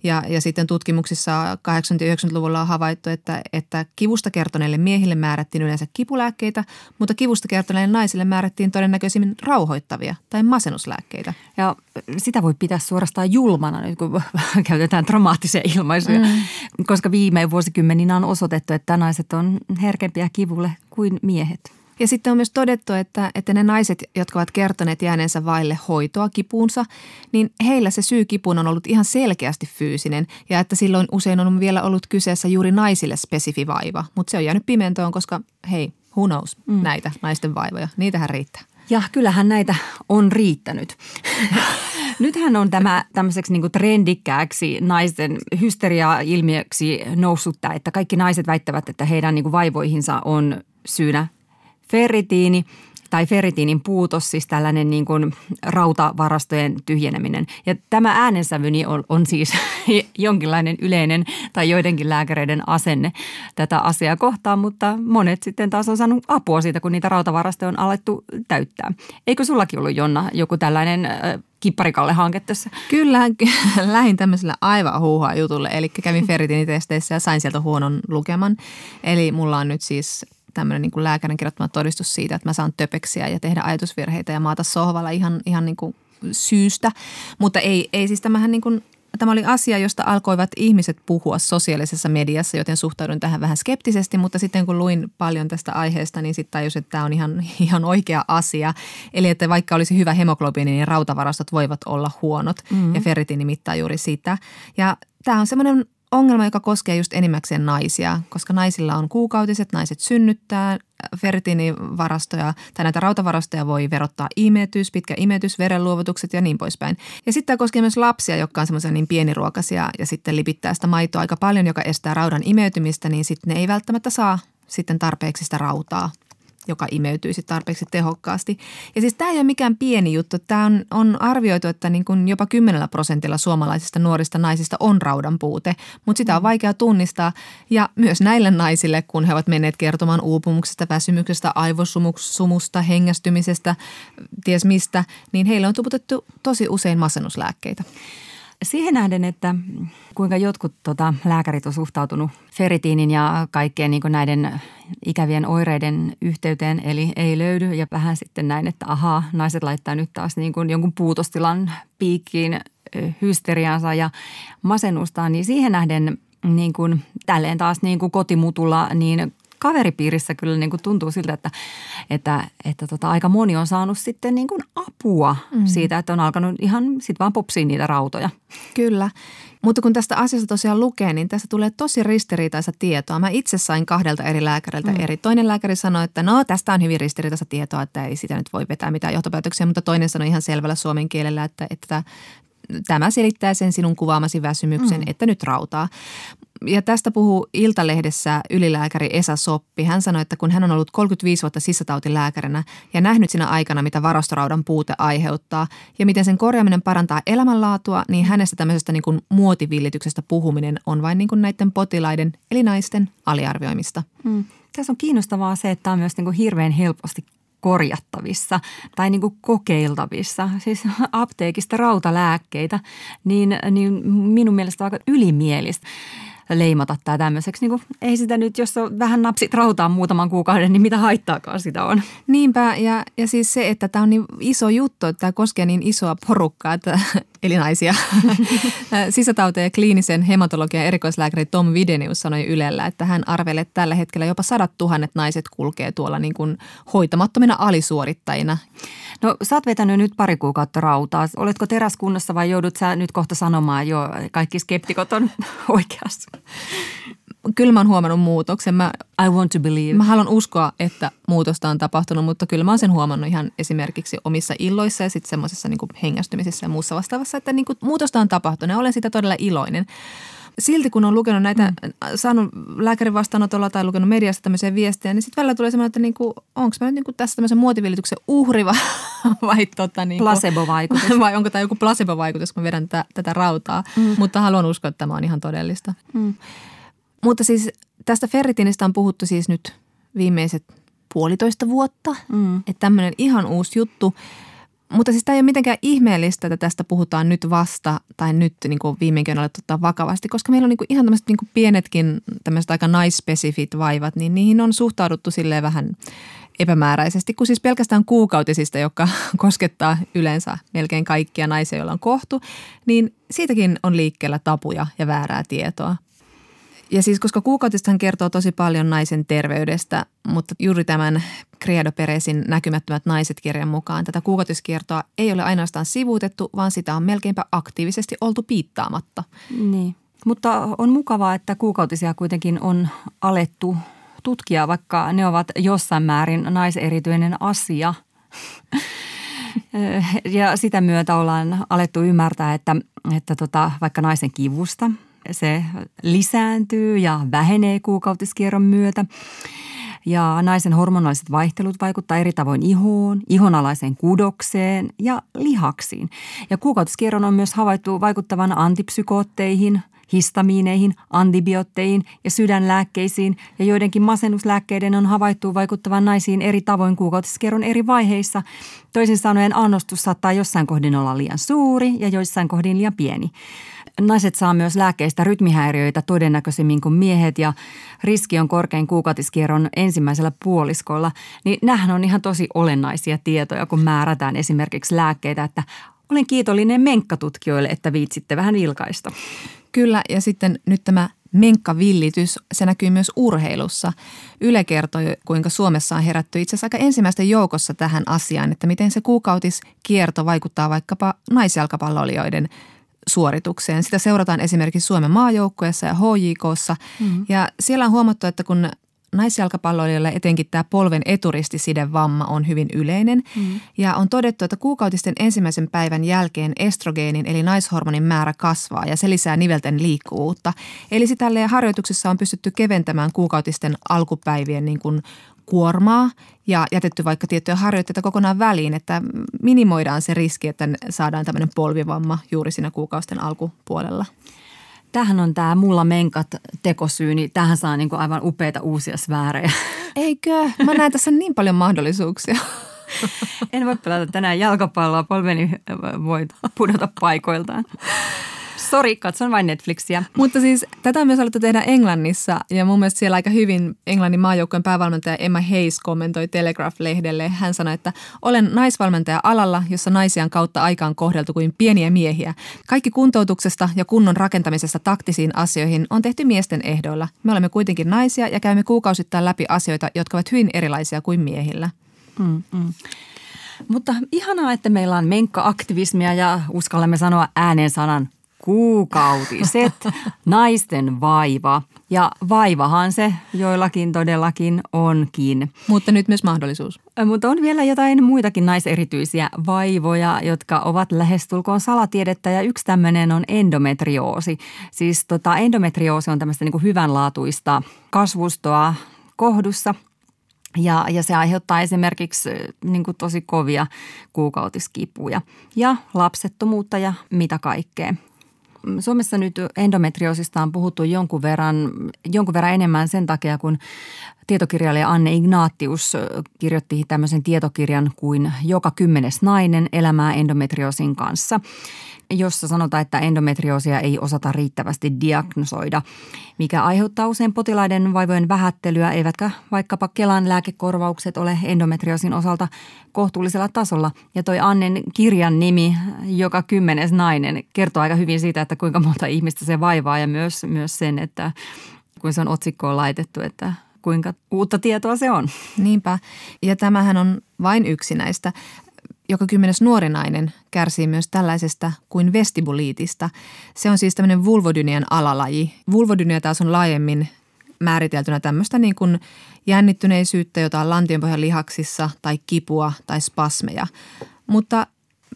Speaker 3: Ja, ja sitten tutkimuksissa 80-90-luvulla on havaittu, että, että kivusta kertoneille miehille määrättiin yleensä kipulääkkeitä, mutta kivusta kertoneille naisille määrättiin todennäköisimmin rauhoittavia tai masennuslääkkeitä.
Speaker 2: Ja sitä voi pitää suorastaan julmana nyt, kun käytetään dramaattisia ilmaisuja, mm. koska viime vuosikymmeninä on osoitettu, että naiset on herkempiä kivulle kuin miehet.
Speaker 3: Ja sitten on myös todettu, että, että ne naiset, jotka ovat kertoneet jääneensä vaille hoitoa kipuunsa, niin heillä se syy kipuun on ollut ihan selkeästi fyysinen ja että silloin usein on vielä ollut kyseessä juuri naisille spesifivaiva. Mutta se on jäänyt pimentoon, koska hei, who knows mm. näitä naisten vaivoja, niitähän riittää.
Speaker 2: Ja kyllähän näitä on riittänyt. Nythän on tämä tämmöiseksi niin trendikkääksi naisten hysteria-ilmiöksi noussut tämä, että kaikki naiset väittävät, että heidän niin vaivoihinsa on syynä ferritiini – tai ferritiinin puutos, siis tällainen niin kuin rautavarastojen tyhjeneminen. Ja tämä äänensävyni on, on siis jonkinlainen yleinen tai joidenkin lääkäreiden asenne tätä asiaa kohtaan, mutta monet sitten taas on saanut apua siitä, kun niitä rautavarastoja on alettu täyttää. Eikö sullakin ollut Jonna joku tällainen kipparikalle-hanke tässä?
Speaker 3: Kyllä, lähin tämmöisellä aivan huuhaa jutulle. Eli kävin ferritiinitesteissä ja sain sieltä huonon lukeman. Eli mulla on nyt siis tämmöinen niin kuin lääkärin kirjoittama todistus siitä, että mä saan töpeksiä ja tehdä ajatusvirheitä ja maata sohvalla ihan, ihan niin kuin syystä. Mutta ei, ei siis tämähän niin kuin Tämä oli asia, josta alkoivat ihmiset puhua sosiaalisessa mediassa, joten suhtaudun tähän vähän skeptisesti, mutta sitten kun luin paljon tästä aiheesta, niin sitten tajusin, että tämä on ihan, ihan oikea asia. Eli että vaikka olisi hyvä hemoglobiini, niin rautavarastot voivat olla huonot mm-hmm. ja ferritiini mittaa juuri sitä. Ja tämä on semmoinen ongelma, joka koskee just enimmäkseen naisia, koska naisilla on kuukautiset, naiset synnyttää, ferritiinivarastoja tai näitä rautavarastoja voi verottaa imetys, pitkä imetys, verenluovutukset ja niin poispäin. Ja sitten tämä koskee myös lapsia, jotka on semmoisia niin pieniruokaisia ja sitten lipittää sitä maitoa aika paljon, joka estää raudan imeytymistä, niin sitten ne ei välttämättä saa sitten tarpeeksi sitä rautaa joka imeytyisi tarpeeksi tehokkaasti. Ja siis tämä ei ole mikään pieni juttu. Tämä on, on arvioitu, että niin kuin jopa 10 prosentilla suomalaisista nuorista naisista on raudan puute, mutta sitä on vaikea tunnistaa. Ja myös näille naisille, kun he ovat menneet kertomaan uupumuksesta, väsymyksestä, aivosumusta, hengästymisestä, ties mistä, niin heille on tuputettu tosi usein masennuslääkkeitä.
Speaker 2: Siihen nähden, että kuinka jotkut tota, lääkärit on suhtautunut feritiinin ja kaikkien niin näiden ikävien oireiden yhteyteen, eli ei löydy. Ja vähän sitten näin, että ahaa, naiset laittaa nyt taas niin kuin jonkun puutostilan piikkiin hysteriaansa ja masennustaan, niin siihen nähden niin kuin, tälleen taas niin kuin kotimutulla, niin kaveripiirissä kyllä niin kuin tuntuu siltä, että, että, että tota, aika moni on saanut sitten niin kuin apua mm. siitä, että on alkanut ihan sitten vaan popsia niitä rautoja.
Speaker 3: Kyllä. Mutta kun tästä asiasta tosiaan lukee, niin tässä tulee tosi ristiriitaista tietoa. Mä itse sain kahdelta eri lääkäriltä mm. eri. Toinen lääkäri sanoi, että no tästä on hyvin ristiriitaista tietoa, että ei sitä nyt voi vetää mitään johtopäätöksiä, mutta toinen sanoi ihan selvällä suomen kielellä, että, että tämä selittää sen sinun kuvaamasi väsymyksen, mm. että nyt rautaa ja tästä puhuu Iltalehdessä ylilääkäri Esa Soppi. Hän sanoi, että kun hän on ollut 35 vuotta sisätautilääkärinä ja nähnyt siinä aikana, mitä varastoraudan puute aiheuttaa ja miten sen korjaaminen parantaa elämänlaatua, niin hänestä tämmöisestä niin kuin muotivillityksestä puhuminen on vain niin kuin näiden potilaiden eli naisten aliarvioimista.
Speaker 2: Hmm. Tässä on kiinnostavaa se, että tämä on myös niin kuin hirveän helposti korjattavissa tai niin kuin kokeiltavissa, siis apteekista rautalääkkeitä, niin, niin minun mielestä aika ylimielistä leimata tämä tämmöiseksi. Niin kuin, ei sitä nyt, jos on vähän napsit rautaa muutaman kuukauden, niin mitä haittaakaan sitä on.
Speaker 3: Niinpä, ja, ja siis se, että tämä on niin iso juttu, että tämä koskee niin isoa porukkaa, että, eli naisia. Sisätauteen ja kliinisen hematologian erikoislääkäri Tom Videnius sanoi Ylellä, että hän arvelee, että tällä hetkellä jopa sadat tuhannet naiset kulkee tuolla niin kuin hoitamattomina alisuorittajina.
Speaker 2: No sä oot vetänyt nyt pari kuukautta rautaa. Oletko teräskunnassa vai joudut sä nyt kohta sanomaan jo kaikki skeptikot on oikeassa?
Speaker 3: Kyllä mä oon huomannut muutoksen. Mä,
Speaker 2: I want to believe.
Speaker 3: Mä haluan uskoa, että muutosta on tapahtunut, mutta kyllä mä oon sen huomannut ihan esimerkiksi omissa illoissa ja sitten semmoisessa niin hengästymisessä ja muussa vastaavassa, että niin kuin muutosta on tapahtunut ja olen sitä todella iloinen silti kun on lukenut näitä, mm. saanut lääkärin vastaanotolla tai lukenut mediasta tämmöisiä viestejä, niin sitten välillä tulee semmoinen, että niinku, onko mä nyt niinku tässä tämmöisen muotivillityksen uhri vai, vai tota niinku,
Speaker 2: placebo-vaikutus.
Speaker 3: Vai onko tämä joku placebo-vaikutus, kun vedän tätä, tätä rautaa. Mm. Mutta haluan uskoa, että tämä on ihan todellista. Mm. Mutta siis tästä ferritinistä on puhuttu siis nyt viimeiset puolitoista vuotta. Mm. Että tämmöinen ihan uusi juttu. Mutta siis tämä ei ole mitenkään ihmeellistä, että tästä puhutaan nyt vasta tai nyt niin kuin viimeinkin on alettu ottaa vakavasti, koska meillä on niin kuin ihan tämmöiset niin kuin pienetkin tämmöiset aika naispesifit vaivat, niin niihin on suhtauduttu silleen vähän epämääräisesti, kun siis pelkästään kuukautisista, joka koskettaa yleensä melkein kaikkia naisia, joilla on kohtu, niin siitäkin on liikkeellä tapuja ja väärää tietoa. Ja siis koska kuukautistahan kertoo tosi paljon naisen terveydestä, mutta juuri tämän Credo Peresin näkymättömät naiset-kirjan mukaan tätä kuukautiskiertoa ei ole ainoastaan sivuutettu, vaan sitä on melkeinpä aktiivisesti oltu piittaamatta.
Speaker 2: Niin, mutta on mukavaa, että kuukautisia kuitenkin on alettu tutkia, vaikka ne ovat jossain määrin naiserityinen asia – Ja sitä myötä ollaan alettu ymmärtää, että, että tota, vaikka naisen kivusta se lisääntyy ja vähenee kuukautiskierron myötä. Ja naisen hormonaaliset vaihtelut vaikuttaa eri tavoin ihoon, ihonalaiseen kudokseen ja lihaksiin. Ja kuukautiskierron on myös havaittu vaikuttavan antipsykootteihin – histamiineihin, antibiootteihin ja sydänlääkkeisiin ja joidenkin masennuslääkkeiden on havaittu vaikuttavan naisiin eri tavoin kuukautiskerron eri vaiheissa. Toisin sanoen annostus saattaa jossain kohdin olla liian suuri ja joissain kohdin liian pieni. Naiset saa myös lääkkeistä rytmihäiriöitä todennäköisemmin kuin miehet ja riski on korkein kuukautiskierron ensimmäisellä puoliskolla. Niin nämähän on ihan tosi olennaisia tietoja, kun määrätään esimerkiksi lääkkeitä, että olen kiitollinen menkkatutkijoille, että viitsitte vähän vilkaista.
Speaker 3: Kyllä, ja sitten nyt tämä menkkavillitys, se näkyy myös urheilussa. Yle kertoi, kuinka Suomessa on herätty itse asiassa aika ensimmäisten joukossa tähän asiaan, että miten se kuukautiskierto vaikuttaa vaikkapa naisjalkapalloilijoiden suoritukseen. Sitä seurataan esimerkiksi Suomen maajoukkueessa ja HJKssa. Mm-hmm. Ja siellä on huomattu, että kun naisjalkapalloilijoille etenkin tämä polven eturistiside-vamma on hyvin yleinen. Mm. Ja on todettu, että kuukautisten ensimmäisen päivän jälkeen estrogeenin eli naishormonin määrä kasvaa ja se lisää nivelten liikkuvuutta. Eli sitä harjoituksessa on pystytty keventämään kuukautisten alkupäivien niin kuin kuormaa ja jätetty vaikka tiettyjä harjoitteita kokonaan väliin, että minimoidaan se riski, että saadaan tämmöinen polvivamma juuri siinä kuukausien alkupuolella
Speaker 2: tähän on tämä mulla menkat tekosyy, niin tähän saa niinku aivan upeita uusia sfäärejä.
Speaker 3: Eikö? Mä näen tässä niin paljon mahdollisuuksia.
Speaker 2: En voi pelata tänään jalkapalloa, polveni voi pudota paikoiltaan. Sori, katson vain Netflixiä.
Speaker 3: Mutta siis tätä on myös alettu tehdä Englannissa ja mun mielestä siellä aika hyvin Englannin maajoukkojen päävalmentaja Emma Hayes kommentoi Telegraph-lehdelle. Hän sanoi, että olen naisvalmentaja alalla, jossa naisia on kautta aikaan kohdeltu kuin pieniä miehiä. Kaikki kuntoutuksesta ja kunnon rakentamisesta taktisiin asioihin on tehty miesten ehdoilla. Me olemme kuitenkin naisia ja käymme kuukausittain läpi asioita, jotka ovat hyvin erilaisia kuin miehillä. Mm, mm.
Speaker 2: Mutta ihanaa, että meillä on menkka-aktivismia ja uskallamme sanoa äänen sanan kuukautiset, naisten vaiva. Ja vaivahan se joillakin todellakin onkin.
Speaker 3: Mutta nyt myös mahdollisuus.
Speaker 2: Mutta on vielä jotain muitakin naiserityisiä vaivoja, jotka ovat lähestulkoon salatiedettä ja yksi tämmöinen on endometrioosi. Siis tota, endometrioosi on tämmöistä niin hyvänlaatuista kasvustoa kohdussa – ja, ja se aiheuttaa esimerkiksi niin kuin tosi kovia kuukautiskipuja ja lapsettomuutta ja mitä kaikkea. Suomessa nyt endometrioosista on puhuttu jonkun verran, jonkun verran enemmän sen takia, kun tietokirjailija Anne Ignatius kirjoitti tämmöisen tietokirjan kuin Joka kymmenes nainen elämää endometrioosin kanssa – jossa sanotaan, että endometrioosia ei osata riittävästi diagnosoida, mikä aiheuttaa usein potilaiden vaivojen vähättelyä, eivätkä vaikkapa Kelan lääkekorvaukset ole endometrioosin osalta kohtuullisella tasolla. Ja toi Annen kirjan nimi, joka kymmenes nainen, kertoo aika hyvin siitä, että kuinka monta ihmistä se vaivaa ja myös, myös sen, että kun se on otsikkoon laitettu, että kuinka uutta tietoa se on.
Speaker 3: Niinpä. Ja tämähän on vain yksi näistä joka kymmenes nuori nainen kärsii myös tällaisesta kuin vestibuliitista. Se on siis tämmöinen vulvodynian alalaji. Vulvodynia taas on laajemmin määriteltynä tämmöistä niin kuin jännittyneisyyttä, jota on lantionpohjan lihaksissa tai kipua tai spasmeja. Mutta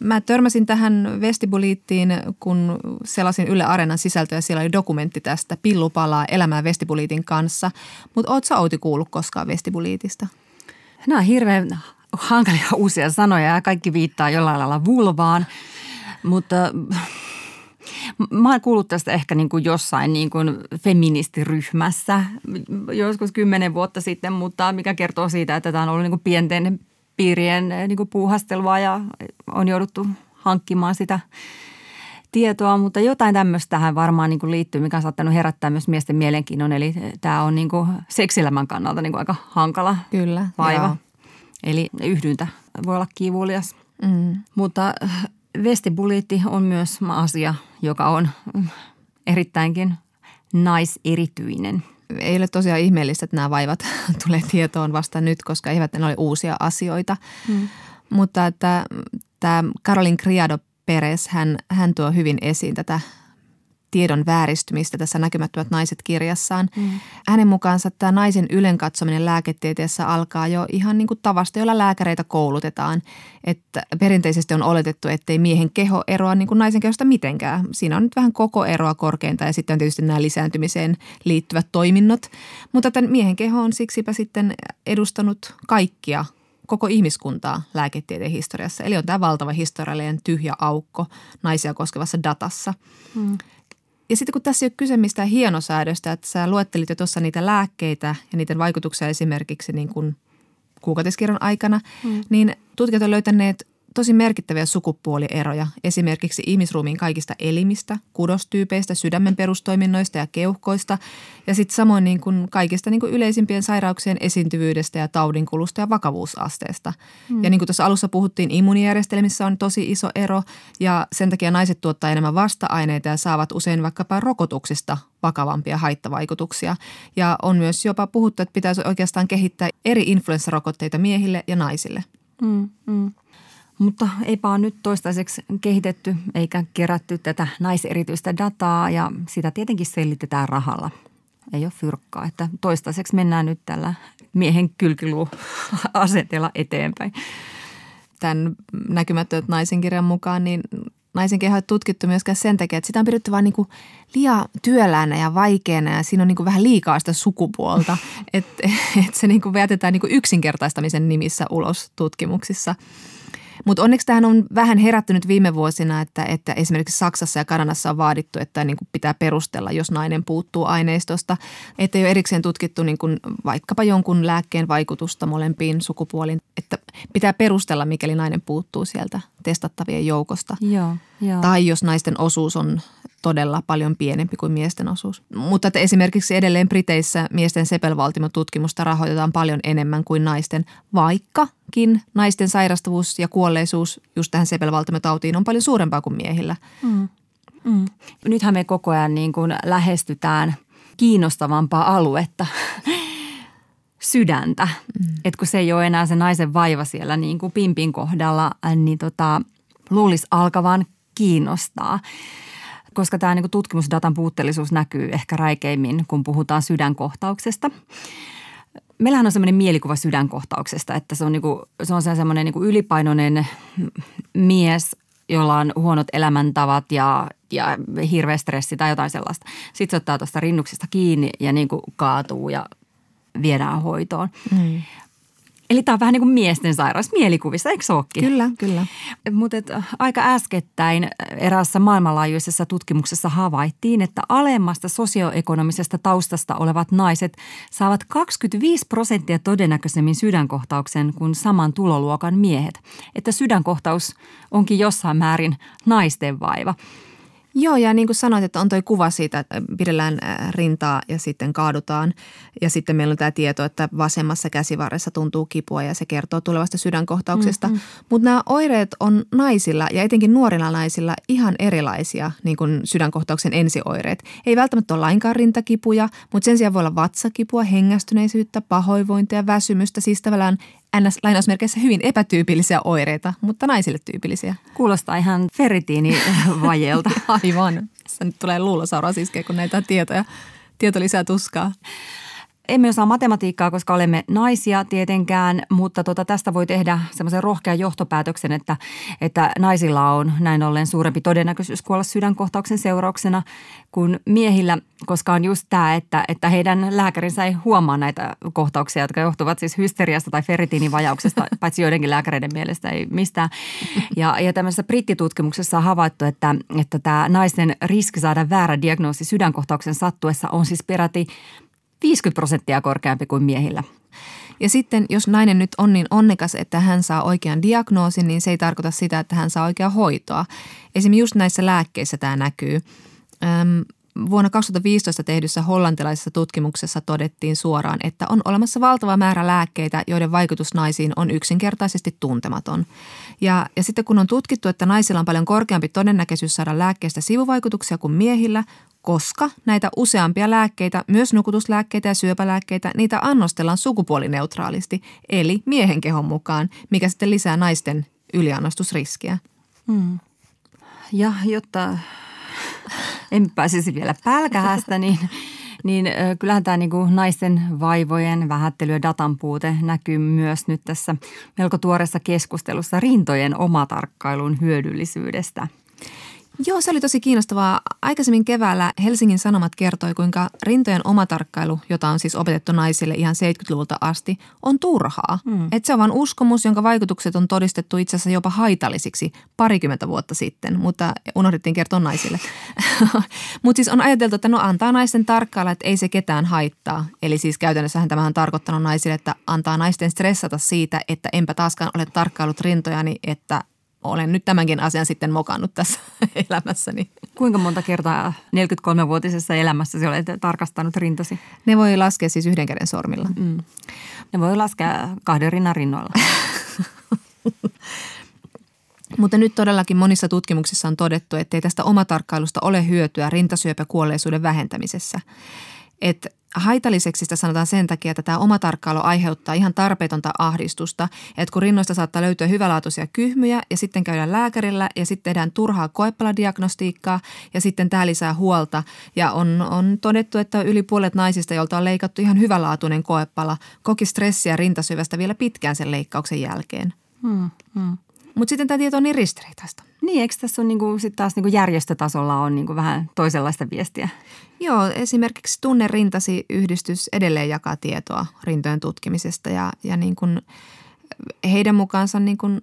Speaker 3: mä törmäsin tähän vestibuliittiin, kun selasin Yle Areenan sisältöä siellä oli dokumentti tästä Pillupalaa elämää vestibuliitin kanssa. Mutta ootko Outi kuullut koskaan vestibuliitista?
Speaker 2: Nämä on hirveän hankalia uusia sanoja ja kaikki viittaa jollain lailla vulvaan, mutta Mä oon kuullut tästä ehkä niin kuin jossain niin kuin feministiryhmässä joskus kymmenen vuotta sitten, mutta mikä kertoo siitä, että tämä on ollut niin kuin pienten piirien niin kuin puuhastelua ja on jouduttu hankkimaan sitä tietoa, mutta jotain tämmöistä tähän varmaan niin kuin liittyy, mikä on saattanut herättää myös miesten mielenkiinnon. Eli tämä on niin kuin seksilämän kannalta niin kuin aika hankala
Speaker 3: Kyllä,
Speaker 2: vaiva. Joo. Eli yhdyntä voi olla kivulias. Mm. Mutta äh, vestibuliitti on myös asia, joka on erittäinkin naiserityinen.
Speaker 3: Ei ole tosiaan ihmeellistä, että nämä vaivat tulee tietoon vasta nyt, koska eivät ne ole uusia asioita. Mm. Mutta että tämä Karolin Criado Peres, hän, hän tuo hyvin esiin tätä tiedon vääristymistä tässä näkymättömät naiset kirjassaan. Mm. Hänen mukaansa tämä naisen ylen katsominen lääketieteessä alkaa jo ihan niin kuin tavasta, jolla lääkäreitä koulutetaan. Että perinteisesti on oletettu, ettei miehen keho eroa niin kuin naisen kehosta mitenkään. Siinä on nyt vähän koko eroa korkeinta ja sitten on tietysti nämä lisääntymiseen liittyvät toiminnot. Mutta tämän miehen keho on siksipä sitten edustanut kaikkia koko ihmiskuntaa lääketieteen historiassa. Eli on tämä valtava historiallinen tyhjä aukko naisia koskevassa datassa. Hmm. Ja sitten kun tässä ei ole kyse mistään hienosäädöstä, että sä luettelit jo tuossa niitä lääkkeitä ja niiden vaikutuksia esimerkiksi niin kuin kuukautiskirjan aikana, hmm. niin tutkijat ovat löytäneet tosi merkittäviä sukupuolieroja esimerkiksi ihmisruumiin kaikista elimistä, kudostyypeistä, sydämen perustoiminnoista ja keuhkoista ja sitten samoin niin kuin kaikista niin kuin yleisimpien sairauksien esiintyvyydestä ja taudinkulusta ja vakavuusasteesta. Hmm. Ja niin kuin tuossa alussa puhuttiin, immuunijärjestelmissä on tosi iso ero ja sen takia naiset tuottaa enemmän vasta-aineita ja saavat usein vaikkapa rokotuksista vakavampia haittavaikutuksia. Ja on myös jopa puhuttu, että pitäisi oikeastaan kehittää eri influenssarokotteita miehille ja naisille.
Speaker 2: Mm, mm. Mutta eipä ole nyt toistaiseksi kehitetty eikä kerätty tätä naiserityistä dataa ja sitä tietenkin selitetään rahalla. Ei ole fyrkkaa, että toistaiseksi mennään nyt tällä miehen kylkiluasenteella eteenpäin.
Speaker 3: Tämän näkymättömät naisen kirjan mukaan, niin naisen keho ei tutkittu myöskään sen takia, että sitä on pidetty vain niin liian työläänä ja vaikeana ja siinä on niin vähän liikaa sitä sukupuolta, että et se niin vetetään niin yksinkertaistamisen nimissä ulos tutkimuksissa – mutta onneksi tähän on vähän herättynyt viime vuosina, että, että esimerkiksi Saksassa ja Kanadassa on vaadittu, että niin kuin pitää perustella, jos nainen puuttuu aineistosta. Että ei ole erikseen tutkittu niin kuin vaikkapa jonkun lääkkeen vaikutusta molempiin sukupuoliin, että pitää perustella, mikäli nainen puuttuu sieltä testattavien joukosta.
Speaker 2: Joo, joo.
Speaker 3: Tai jos naisten osuus on todella paljon pienempi kuin miesten osuus. Mutta että esimerkiksi edelleen Briteissä miesten sepelvaltimotutkimusta rahoitetaan paljon enemmän kuin naisten, vaikkakin naisten sairastavuus ja kuolleisuus just tähän sepelvaltimotautiin on paljon suurempaa kuin miehillä. Mm.
Speaker 2: Mm. Nythän me koko ajan niin kuin lähestytään kiinnostavampaa aluetta, sydäntä. Mm. Et kun se ei ole enää se naisen vaiva siellä niin kuin pimpin kohdalla, niin tota, luulisi alkavan kiinnostaa koska tämä niin tutkimusdatan puutteellisuus näkyy ehkä räikeimmin, kun puhutaan sydänkohtauksesta. Meillähän on semmoinen mielikuva sydänkohtauksesta, että se on, niin kuin, se on semmoinen niin ylipainoinen mies, jolla on huonot elämäntavat ja, ja hirveä stressi tai jotain sellaista. Sitten se ottaa tuosta rinnuksesta kiinni ja niin kuin kaatuu ja viedään hoitoon. Mm. Eli tämä on vähän niin kuin miesten sairaus mielikuvissa, eikö se olekin?
Speaker 3: Kyllä, kyllä.
Speaker 2: Mutta aika äskettäin eräässä maailmanlaajuisessa tutkimuksessa havaittiin, että alemmasta sosioekonomisesta taustasta olevat naiset saavat 25 prosenttia todennäköisemmin sydänkohtauksen kuin saman tuloluokan miehet. Että sydänkohtaus onkin jossain määrin naisten vaiva.
Speaker 3: Joo, ja niin kuin sanoit, että on toi kuva siitä, että pidellään rintaa ja sitten kaadutaan. Ja sitten meillä on tämä tieto, että vasemmassa käsivarressa tuntuu kipua ja se kertoo tulevasta sydänkohtauksesta. Mm-hmm. Mutta nämä oireet on naisilla ja etenkin nuorilla naisilla ihan erilaisia, niin kuin sydänkohtauksen ensioireet. Ei välttämättä ole lainkaan rintakipuja, mutta sen sijaan voi olla vatsakipua, hengästyneisyyttä, pahoinvointia, väsymystä, siis tavallaan ns. lainausmerkeissä hyvin epätyypillisiä oireita, mutta naisille tyypillisiä.
Speaker 2: Kuulostaa ihan feritiinivajeelta.
Speaker 3: Aivan. Se nyt tulee luulosauraa iskeä, kun näitä tietoja. Tieto lisää tuskaa
Speaker 2: emme osaa matematiikkaa, koska olemme naisia tietenkään, mutta tota, tästä voi tehdä semmoisen rohkean johtopäätöksen, että, että naisilla on näin ollen suurempi todennäköisyys kuolla sydänkohtauksen seurauksena kuin miehillä, koska on just tämä, että, että heidän lääkärinsä ei huomaa näitä kohtauksia, jotka johtuvat siis hysteriasta tai ferritiinivajauksesta, paitsi joidenkin lääkäreiden mielestä ei mistään. Ja, ja tämmöisessä brittitutkimuksessa on havaittu, että, että tämä naisten riski saada väärä diagnoosi sydänkohtauksen sattuessa on siis peräti 50 prosenttia korkeampi kuin miehillä.
Speaker 3: Ja sitten jos nainen nyt on niin onnekas, että hän saa oikean diagnoosin, niin se ei tarkoita sitä, että hän saa oikeaa hoitoa. Esimerkiksi just näissä lääkkeissä tämä näkyy. Öm, vuonna 2015 tehdyssä hollantilaisessa tutkimuksessa todettiin suoraan, että on olemassa valtava määrä lääkkeitä, joiden vaikutus naisiin on yksinkertaisesti tuntematon. Ja, ja sitten kun on tutkittu, että naisilla on paljon korkeampi todennäköisyys saada lääkkeestä sivuvaikutuksia kuin miehillä, koska näitä useampia lääkkeitä, myös nukutuslääkkeitä ja syöpälääkkeitä, niitä annostellaan sukupuolineutraalisti, eli miehen kehon mukaan, mikä sitten lisää naisten yliannostusriskiä. Hmm.
Speaker 2: Ja jotta en pääsisi vielä pälkähästä, niin, niin kyllähän tämä niin kuin naisten vaivojen vähättely ja datan puute näkyy myös nyt tässä melko tuoreessa keskustelussa rintojen omatarkkailun hyödyllisyydestä –
Speaker 3: Joo, se oli tosi kiinnostavaa. Aikaisemmin keväällä Helsingin Sanomat kertoi, kuinka rintojen omatarkkailu, jota on siis opetettu naisille ihan 70-luvulta asti, on turhaa. Mm. Että se on vain uskomus, jonka vaikutukset on todistettu itse asiassa jopa haitallisiksi parikymmentä vuotta sitten, mutta unohdettiin kertoa naisille. mutta siis on ajateltu, että no antaa naisten tarkkailla, että ei se ketään haittaa. Eli siis käytännössähän tämä on tarkoittanut naisille, että antaa naisten stressata siitä, että enpä taaskaan ole tarkkailut rintojani, että olen nyt tämänkin asian sitten mokannut tässä elämässäni.
Speaker 2: Kuinka monta kertaa 43-vuotisessa elämässä olet tarkastanut rintasi?
Speaker 3: Ne voi laskea siis yhden käden sormilla. Mm.
Speaker 2: Ne voi laskea kahden rinnan rinnoilla.
Speaker 3: Mutta nyt todellakin monissa tutkimuksissa on todettu, että ei tästä omatarkkailusta ole hyötyä rintasyöpäkuolleisuuden vähentämisessä. Että haitalliseksi sitä sanotaan sen takia, että tämä oma tarkkailu aiheuttaa ihan tarpeetonta ahdistusta, että kun rinnoista saattaa löytyä hyvälaatuisia kyhmyjä ja sitten käydään lääkärillä ja sitten tehdään turhaa koepaladiagnostiikkaa ja sitten tämä lisää huolta ja on, on todettu, että yli puolet naisista, joilta on leikattu ihan hyvälaatuinen koepala, koki stressiä rintasyvästä vielä pitkään sen leikkauksen jälkeen. Hmm, hmm. Mutta sitten tämä tieto on niin ristiriitaista.
Speaker 2: Niin, eikö tässä on niinku, sit taas niinku järjestötasolla on niinku vähän toisenlaista viestiä?
Speaker 3: Joo, esimerkiksi Tunne Rintasi yhdistys edelleen jakaa tietoa rintojen tutkimisesta ja, ja niin kuin heidän mukaansa niin kuin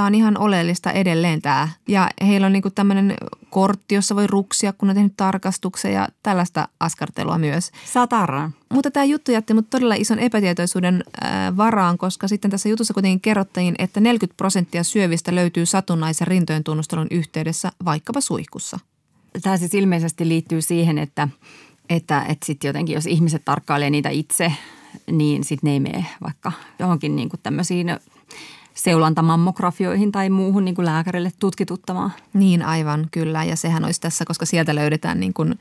Speaker 3: tämä on ihan oleellista edelleen tämä. Ja heillä on niinku tämmöinen kortti, jossa voi ruksia, kun on tehnyt tarkastuksen ja tällaista askartelua myös.
Speaker 2: Sataraan.
Speaker 3: Mutta tämä juttu jätti mut todella ison epätietoisuuden äh, varaan, koska sitten tässä jutussa kuitenkin kerrottiin, että 40 prosenttia syövistä löytyy satunnaisen rintojen tunnustelun yhteydessä vaikkapa suihkussa.
Speaker 2: Tämä siis ilmeisesti liittyy siihen, että, että, että sitten jotenkin jos ihmiset tarkkailee niitä itse, niin sitten ne ei mene vaikka johonkin niin kuin tämmöisiin seulantamammographioihin tai muuhun niin kuin lääkärille tutkituttamaan.
Speaker 3: Niin aivan, kyllä. Ja sehän olisi tässä, koska sieltä löydetään niin kuin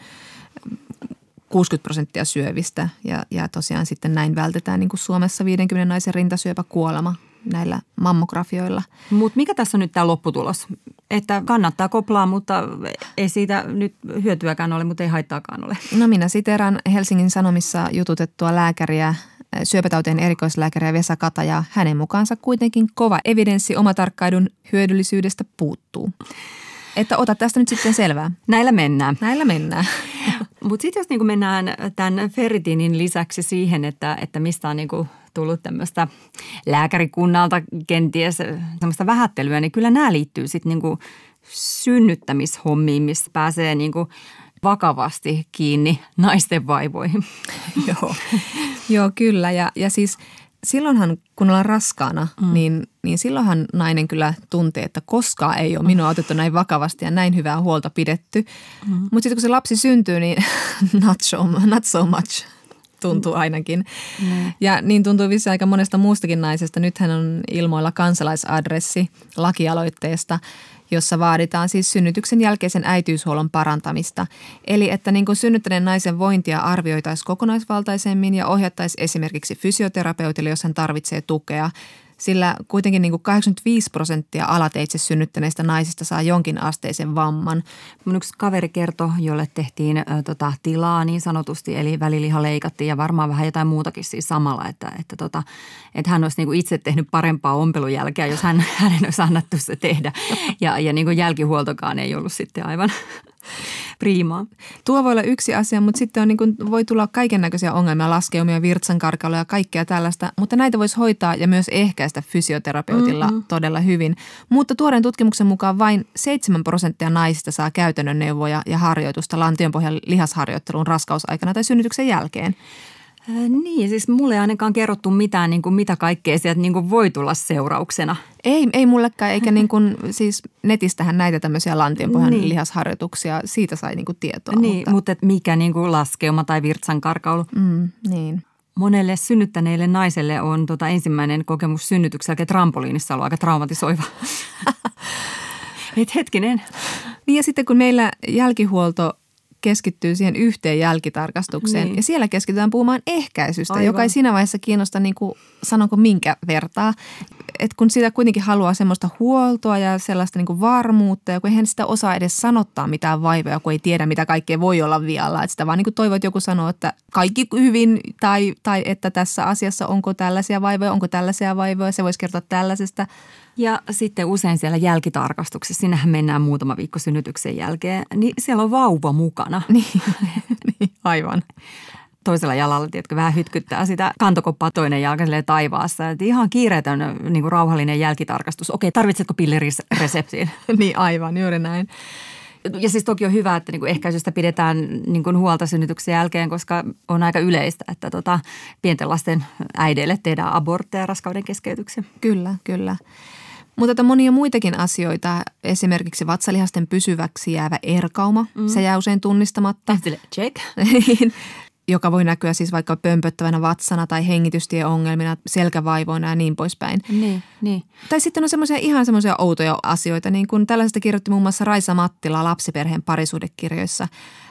Speaker 3: 60 prosenttia syövistä ja, ja tosiaan sitten näin vältetään niin kuin Suomessa 50 naisen rintasyöpä kuolema näillä mammografioilla.
Speaker 2: Mutta mikä tässä on nyt tämä lopputulos? Että kannattaa koplaa, mutta ei siitä nyt hyötyäkään ole, mutta ei haittaakaan ole.
Speaker 3: No minä siteran Helsingin Sanomissa jututettua lääkäriä syöpätautien erikoislääkäriä Vesa Kata ja hänen mukaansa kuitenkin kova evidenssi omatarkkaidun hyödyllisyydestä puuttuu. Että ota tästä nyt sitten selvää.
Speaker 2: Näillä mennään.
Speaker 3: Näillä mennään.
Speaker 2: Mutta sitten jos niinku mennään tämän ferritinin lisäksi siihen, että, että mistä on niinku tullut tämmöistä lääkärikunnalta kenties semmoista vähättelyä, niin kyllä nämä liittyy sitten niinku synnyttämishommiin, missä pääsee niinku vakavasti kiinni naisten vaivoihin.
Speaker 3: Joo. Joo, kyllä. Ja, ja siis silloinhan, kun ollaan raskaana, mm. niin, niin silloinhan nainen kyllä tuntee, että koskaan ei ole minua otettu näin vakavasti ja näin hyvää huolta pidetty. Mm. Mutta sitten kun se lapsi syntyy, niin not so, not so much tuntuu ainakin. Mm. Ja niin tuntuu vissi aika monesta muustakin naisesta. Nythän on ilmoilla kansalaisadressi lakialoitteesta – jossa vaaditaan siis synnytyksen jälkeisen äitiyshuollon parantamista. Eli että niin kuin synnyttäneen naisen vointia arvioitaisiin kokonaisvaltaisemmin ja ohjattaisiin esimerkiksi fysioterapeutille, jos hän tarvitsee tukea – sillä kuitenkin niin kuin 85 prosenttia alateitse synnyttäneistä naisista saa jonkin asteisen vamman.
Speaker 2: Mun yksi kaveri kertoi, jolle tehtiin ö, tota, tilaa niin sanotusti, eli väliliha leikattiin ja varmaan vähän jotain muutakin siis samalla, että, että, tota, että hän olisi niin kuin itse tehnyt parempaa ompelun jälkeä, jos hän, hänen olisi annettu se tehdä. Ja, ja niin kuin jälkihuoltokaan ei ollut sitten aivan priimaa.
Speaker 3: Tuo voi olla yksi asia, mutta sitten on niin kuin, voi tulla kaiken näköisiä ongelmia, laskeumia, virtsankarkaloja ja kaikkea tällaista. Mutta näitä voisi hoitaa ja myös ehkäistä fysioterapeutilla mm-hmm. todella hyvin. Mutta tuoreen tutkimuksen mukaan vain 7 prosenttia naisista saa käytännön neuvoja ja harjoitusta lantionpohjan lihasharjoitteluun raskausaikana tai synnytyksen jälkeen.
Speaker 2: Niin, siis mulle ei ainakaan kerrottu mitään, niin kuin mitä kaikkea sieltä niin kuin voi tulla seurauksena.
Speaker 3: Ei, ei mullekaan, eikä niin kuin, siis netistähän näitä tämmöisiä lantionpohjan niin. lihasharjoituksia, siitä sai niin kuin tietoa.
Speaker 2: Niin, mutta, mutta mikä niin kuin laskeuma tai virtsankarkaulu.
Speaker 3: Mm, niin.
Speaker 2: Monelle synnyttäneille naiselle on tota ensimmäinen kokemus synnytyksen jälkeen trampoliinissa ollut aika traumatisoiva. Et hetkinen.
Speaker 3: Niin ja sitten kun meillä jälkihuolto keskittyy siihen yhteen jälkitarkastukseen.
Speaker 2: Niin.
Speaker 3: Ja siellä keskitytään puhumaan ehkäisystä,
Speaker 2: Aivan.
Speaker 3: joka ei siinä vaiheessa kiinnosta, niin kuin, sanonko minkä vertaa. Et kun sitä kuitenkin haluaa semmoista huoltoa ja sellaista niin kuin varmuutta, ja kun eihän sitä osaa edes sanottaa mitään vaivoja, kun ei tiedä, mitä kaikkea voi olla vialla. Et sitä vaan niin kuin toivoo, että joku sanoo, että kaikki hyvin, tai, tai että tässä asiassa onko tällaisia vaivoja, onko tällaisia vaivoja, se voisi kertoa tällaisesta.
Speaker 2: Ja sitten usein siellä jälkitarkastuksessa, sinnehän mennään muutama viikko synnytyksen jälkeen, niin siellä on vauva mukana.
Speaker 3: Niin, niin aivan.
Speaker 2: Toisella jalalla, tiedätkö, vähän hytkyttää sitä kantokoppaa toinen jalka taivaassa. Et ihan kiireetön niin kuin rauhallinen jälkitarkastus. Okei, tarvitsetko pillerireseptiin?
Speaker 3: niin aivan, juuri näin.
Speaker 2: Ja siis toki on hyvä, että niin kuin ehkäisystä pidetään niin kuin huolta synnytyksen jälkeen, koska on aika yleistä, että tota, pienten lasten äideille tehdään abortteja ja raskauden keskeytyksiä.
Speaker 3: Kyllä, kyllä. Mutta että monia muitakin asioita, esimerkiksi vatsalihasten pysyväksi jäävä erkauma, mm. se jää usein tunnistamatta.
Speaker 2: Sille, check.
Speaker 3: joka voi näkyä siis vaikka pömpöttävänä vatsana tai hengitystieongelmina, selkävaivoina ja niin poispäin.
Speaker 2: Niin, niin.
Speaker 3: Tai sitten on semmoisia ihan semmoisia outoja asioita, niin kuin tällaisesta kirjoitti muun muassa Raisa Mattila lapsiperheen parisuudekirjoissa.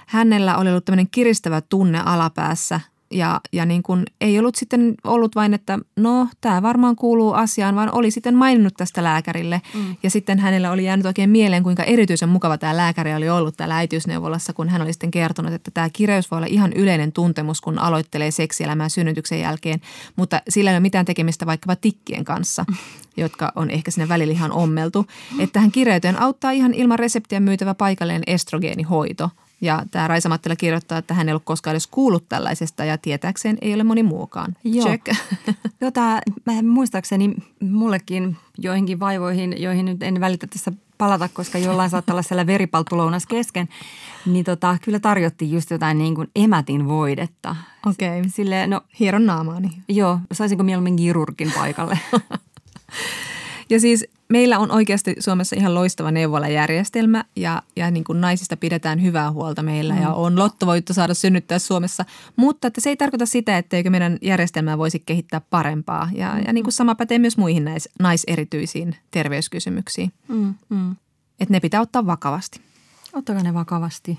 Speaker 3: Hänellä oli ollut tämmöinen kiristävä tunne alapäässä ja, ja niin kuin ei ollut sitten ollut vain, että no tämä varmaan kuuluu asiaan, vaan oli sitten maininnut tästä lääkärille. Mm. Ja sitten hänellä oli jäänyt oikein mieleen, kuinka erityisen mukava tämä lääkäri oli ollut täällä äitiysneuvolassa, kun hän oli sitten kertonut, että tämä kireys voi olla ihan yleinen tuntemus, kun aloittelee seksielämää synnytyksen jälkeen, mutta sillä ei ole mitään tekemistä vaikkapa tikkien kanssa, jotka on ehkä sinne välillä ihan ommeltu. Että tähän kireyteen auttaa ihan ilman reseptiä myytävä paikallinen estrogeenihoito – ja tämä Raisa Mattila kirjoittaa, että hän ei ollut koskaan edes kuullut tällaisesta ja tietääkseen ei ole moni muukaan.
Speaker 2: Joo.
Speaker 3: Check.
Speaker 2: Joo, tämä, mä muistaakseni mullekin joihinkin vaivoihin, joihin nyt en välitä tässä palata, koska jollain saattaa olla siellä veripalttulounas kesken, niin tota, kyllä tarjottiin just jotain niin kuin emätin voidetta.
Speaker 3: Okei. Okay.
Speaker 2: Sille, no
Speaker 3: Hieron naamaani.
Speaker 2: joo, saisinko mieluummin kirurgin paikalle?
Speaker 3: Ja siis meillä on oikeasti Suomessa ihan loistava neuvolajärjestelmä ja, ja niin kuin naisista pidetään hyvää huolta meillä mm. ja on lottovoitto saada synnyttää Suomessa. Mutta että se ei tarkoita sitä, etteikö meidän järjestelmää voisi kehittää parempaa. Ja, mm. ja niin kuin sama pätee myös muihin nais, naiserityisiin terveyskysymyksiin.
Speaker 2: mm, mm.
Speaker 3: Että ne pitää ottaa vakavasti.
Speaker 2: Ottakaa ne vakavasti.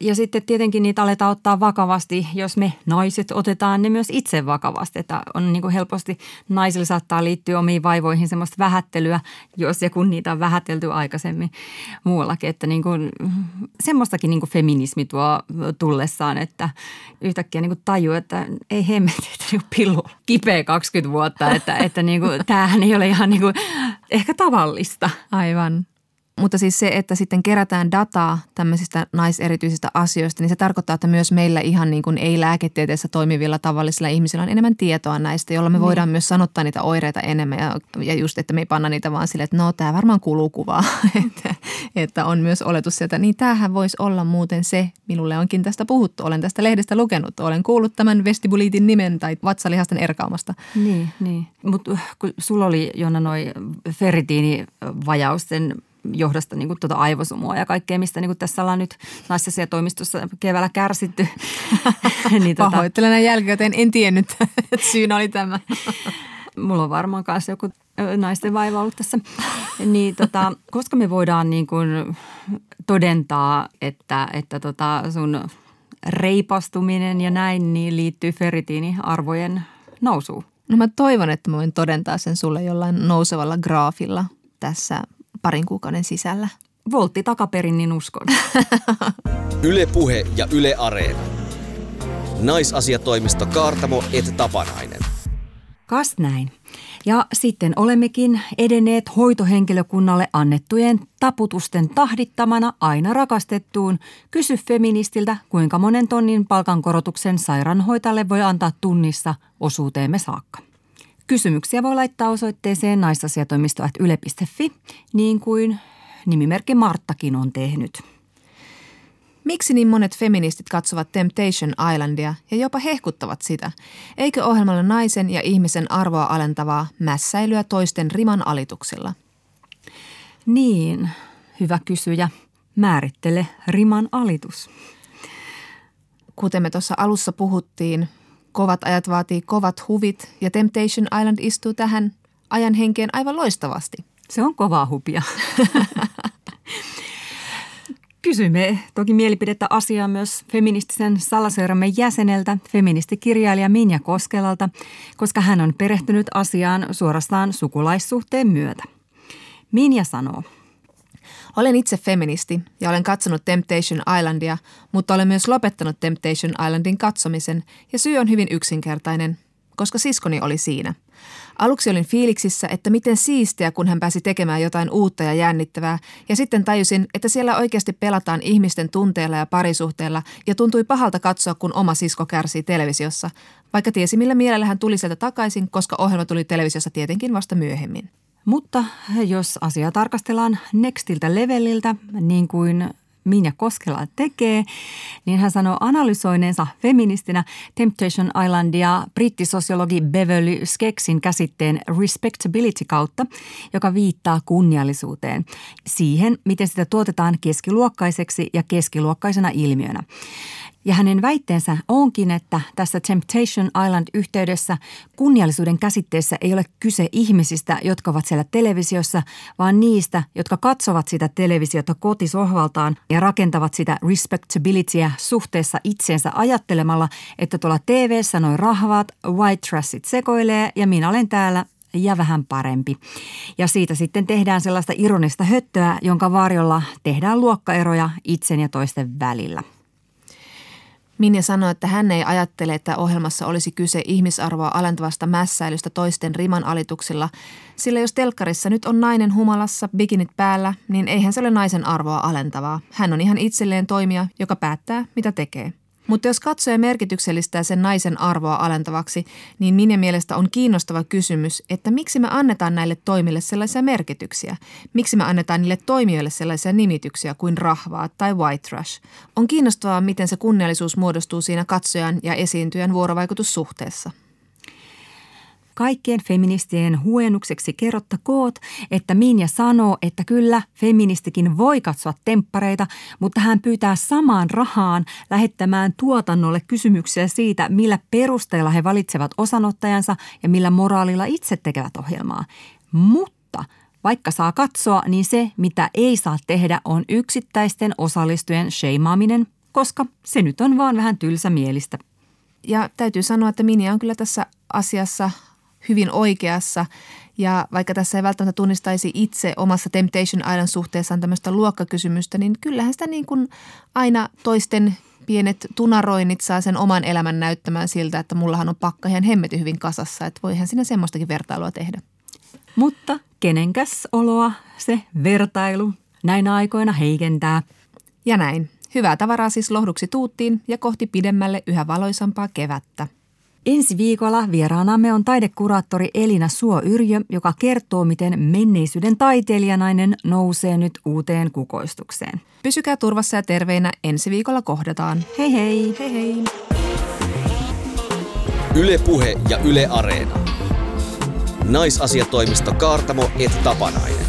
Speaker 2: Ja sitten tietenkin niitä aletaan ottaa vakavasti, jos me naiset otetaan ne myös itse vakavasti. Että on niin kuin helposti, naisilla saattaa liittyä omiin vaivoihin semmoista vähättelyä, jos ja kun niitä on vähätelty aikaisemmin muuallakin. Että niin kuin, semmoistakin niin kuin feminismi tuo tullessaan, että yhtäkkiä niin kuin tajuu, että ei hemmetti, että niin pillu kipeä 20 vuotta. Että, että niin kuin, tämähän ei ole ihan niin kuin, ehkä tavallista.
Speaker 3: Aivan. Mutta siis se, että sitten kerätään dataa tämmöisistä naiserityisistä asioista, niin se tarkoittaa, että myös meillä ihan niin kuin ei-lääketieteessä toimivilla tavallisilla ihmisillä on enemmän tietoa näistä, jolla me voidaan myös sanottaa niitä oireita enemmän. Ja, ja just, että me ei panna niitä vaan sille, että no tämä varmaan kuuluu kuvaa, että, että on myös oletus sieltä, niin tämähän voisi olla muuten se, minulle onkin tästä puhuttu, olen tästä lehdestä lukenut, olen kuullut tämän vestibuliitin nimen tai vatsalihasten erkaamasta.
Speaker 2: Niin, niin. Mutta kun sulla oli Jonna noi ferritiinivajausten johdosta niin kuin tuota aivosumua ja kaikkea, mistä niin kuin tässä ollaan nyt naisasiatoimistossa keväällä kärsitty.
Speaker 3: niin, tota, Pahoittelen jälkikäteen, en tiennyt, että syynä oli tämä.
Speaker 2: Mulla on varmaan kanssa joku naisten vaiva ollut tässä. Niin, tota, koska me voidaan niin kuin todentaa, että, että tota sun reipastuminen ja näin niin liittyy ferritiiniarvojen nousuun?
Speaker 3: No mä toivon, että mä voin todentaa sen sulle jollain nousevalla graafilla tässä parin kuukauden sisällä.
Speaker 2: Voltti takaperin, niin uskon.
Speaker 1: Yle Puhe ja Yle Areena. Naisasiatoimisto Kaartamo et Tapanainen.
Speaker 2: Kas näin. Ja sitten olemmekin edenneet hoitohenkilökunnalle annettujen taputusten tahdittamana aina rakastettuun Kysy feministiltä, kuinka monen tonnin palkankorotuksen sairaanhoitajalle voi antaa tunnissa osuuteemme saakka. Kysymyksiä voi laittaa osoitteeseen naisasiatoimisto.yle.fi, niin kuin nimimerkki Marttakin on tehnyt.
Speaker 3: Miksi niin monet feministit katsovat Temptation Islandia ja jopa hehkuttavat sitä? Eikö ohjelmalla naisen ja ihmisen arvoa alentavaa mässäilyä toisten riman alituksilla?
Speaker 2: Niin, hyvä kysyjä. Määrittele riman alitus.
Speaker 3: Kuten me tuossa alussa puhuttiin, kovat ajat vaatii kovat huvit ja Temptation Island istuu tähän ajan henkeen aivan loistavasti.
Speaker 2: Se on kovaa hupia. Kysymme toki mielipidettä asiaa myös feministisen salaseuramme jäseneltä, feministikirjailija Minja Koskelalta, koska hän on perehtynyt asiaan suorastaan sukulaissuhteen myötä. Minja sanoo.
Speaker 3: Olen itse feministi ja olen katsonut Temptation Islandia, mutta olen myös lopettanut Temptation Islandin katsomisen ja syy on hyvin yksinkertainen, koska siskoni oli siinä – Aluksi olin fiiliksissä, että miten siistiä, kun hän pääsi tekemään jotain uutta ja jännittävää, ja sitten tajusin, että siellä oikeasti pelataan ihmisten tunteella ja parisuhteella, ja tuntui pahalta katsoa, kun oma sisko kärsii televisiossa, vaikka tiesi millä mielellä hän tuli sieltä takaisin, koska ohjelma tuli televisiossa tietenkin vasta myöhemmin.
Speaker 2: Mutta jos asiaa tarkastellaan nextiltä leveliltä, niin kuin Minja Koskela tekee, niin hän sanoo analysoineensa feministinä Temptation Islandia brittisosiologi Beverly Skeksin käsitteen respectability kautta, joka viittaa kunniallisuuteen, siihen, miten sitä tuotetaan keskiluokkaiseksi ja keskiluokkaisena ilmiönä. Ja hänen väitteensä onkin, että tässä Temptation Island-yhteydessä kunniallisuuden käsitteessä ei ole kyse ihmisistä, jotka ovat siellä televisiossa, vaan niistä, jotka katsovat sitä televisiota kotisohvaltaan ja rakentavat sitä respectabilityä suhteessa itseensä ajattelemalla, että tuolla TV-ssä noin rahvaat white trashit sekoilee ja minä olen täällä ja vähän parempi. Ja siitä sitten tehdään sellaista ironista höttöä, jonka varjolla tehdään luokkaeroja itsen ja toisten välillä.
Speaker 3: Minja sanoi, että hän ei ajattele, että ohjelmassa olisi kyse ihmisarvoa alentavasta mässäilystä toisten riman alituksilla, sillä jos telkkarissa nyt on nainen humalassa, bikinit päällä, niin eihän se ole naisen arvoa alentavaa. Hän on ihan itselleen toimija, joka päättää, mitä tekee. Mutta jos katsoja merkityksellistää sen naisen arvoa alentavaksi, niin minä mielestä on kiinnostava kysymys, että miksi me annetaan näille toimille sellaisia merkityksiä? Miksi me annetaan niille toimijoille sellaisia nimityksiä kuin rahvaa tai white trash? On kiinnostavaa, miten se kunniallisuus muodostuu siinä katsojan ja esiintyjän vuorovaikutussuhteessa.
Speaker 2: Kaikkien feministien huojennukseksi kerrottakoot, että Minja sanoo, että kyllä feministikin voi katsoa temppareita, mutta hän pyytää samaan rahaan lähettämään tuotannolle kysymyksiä siitä, millä perusteella he valitsevat osanottajansa ja millä moraalilla itse tekevät ohjelmaa. Mutta vaikka saa katsoa, niin se, mitä ei saa tehdä, on yksittäisten osallistujien sheimaaminen, koska se nyt on vaan vähän tylsämielistä.
Speaker 3: Ja täytyy sanoa, että Minja on kyllä tässä asiassa hyvin oikeassa. Ja vaikka tässä ei välttämättä tunnistaisi itse omassa Temptation Island suhteessaan tämmöistä luokkakysymystä, niin kyllähän sitä niin kuin aina toisten pienet tunaroinnit saa sen oman elämän näyttämään siltä, että mullahan on pakka ihan hemmetin hyvin kasassa, että voihan sinä semmoistakin vertailua tehdä.
Speaker 2: Mutta kenenkäs oloa se vertailu näinä aikoina heikentää?
Speaker 3: Ja näin. Hyvää tavaraa siis lohduksi tuuttiin ja kohti pidemmälle yhä valoisampaa kevättä.
Speaker 2: Ensi viikolla vieraanamme on taidekuraattori Elina Suo-Yrjö, joka kertoo, miten menneisyyden taiteilijanainen nousee nyt uuteen kukoistukseen.
Speaker 3: Pysykää turvassa ja terveinä, ensi viikolla kohdataan.
Speaker 2: Hei hei!
Speaker 3: Hei hei!
Speaker 1: Ylepuhe ja Yle Areena. Naisasiatoimisto Kaartamo et Tapanainen.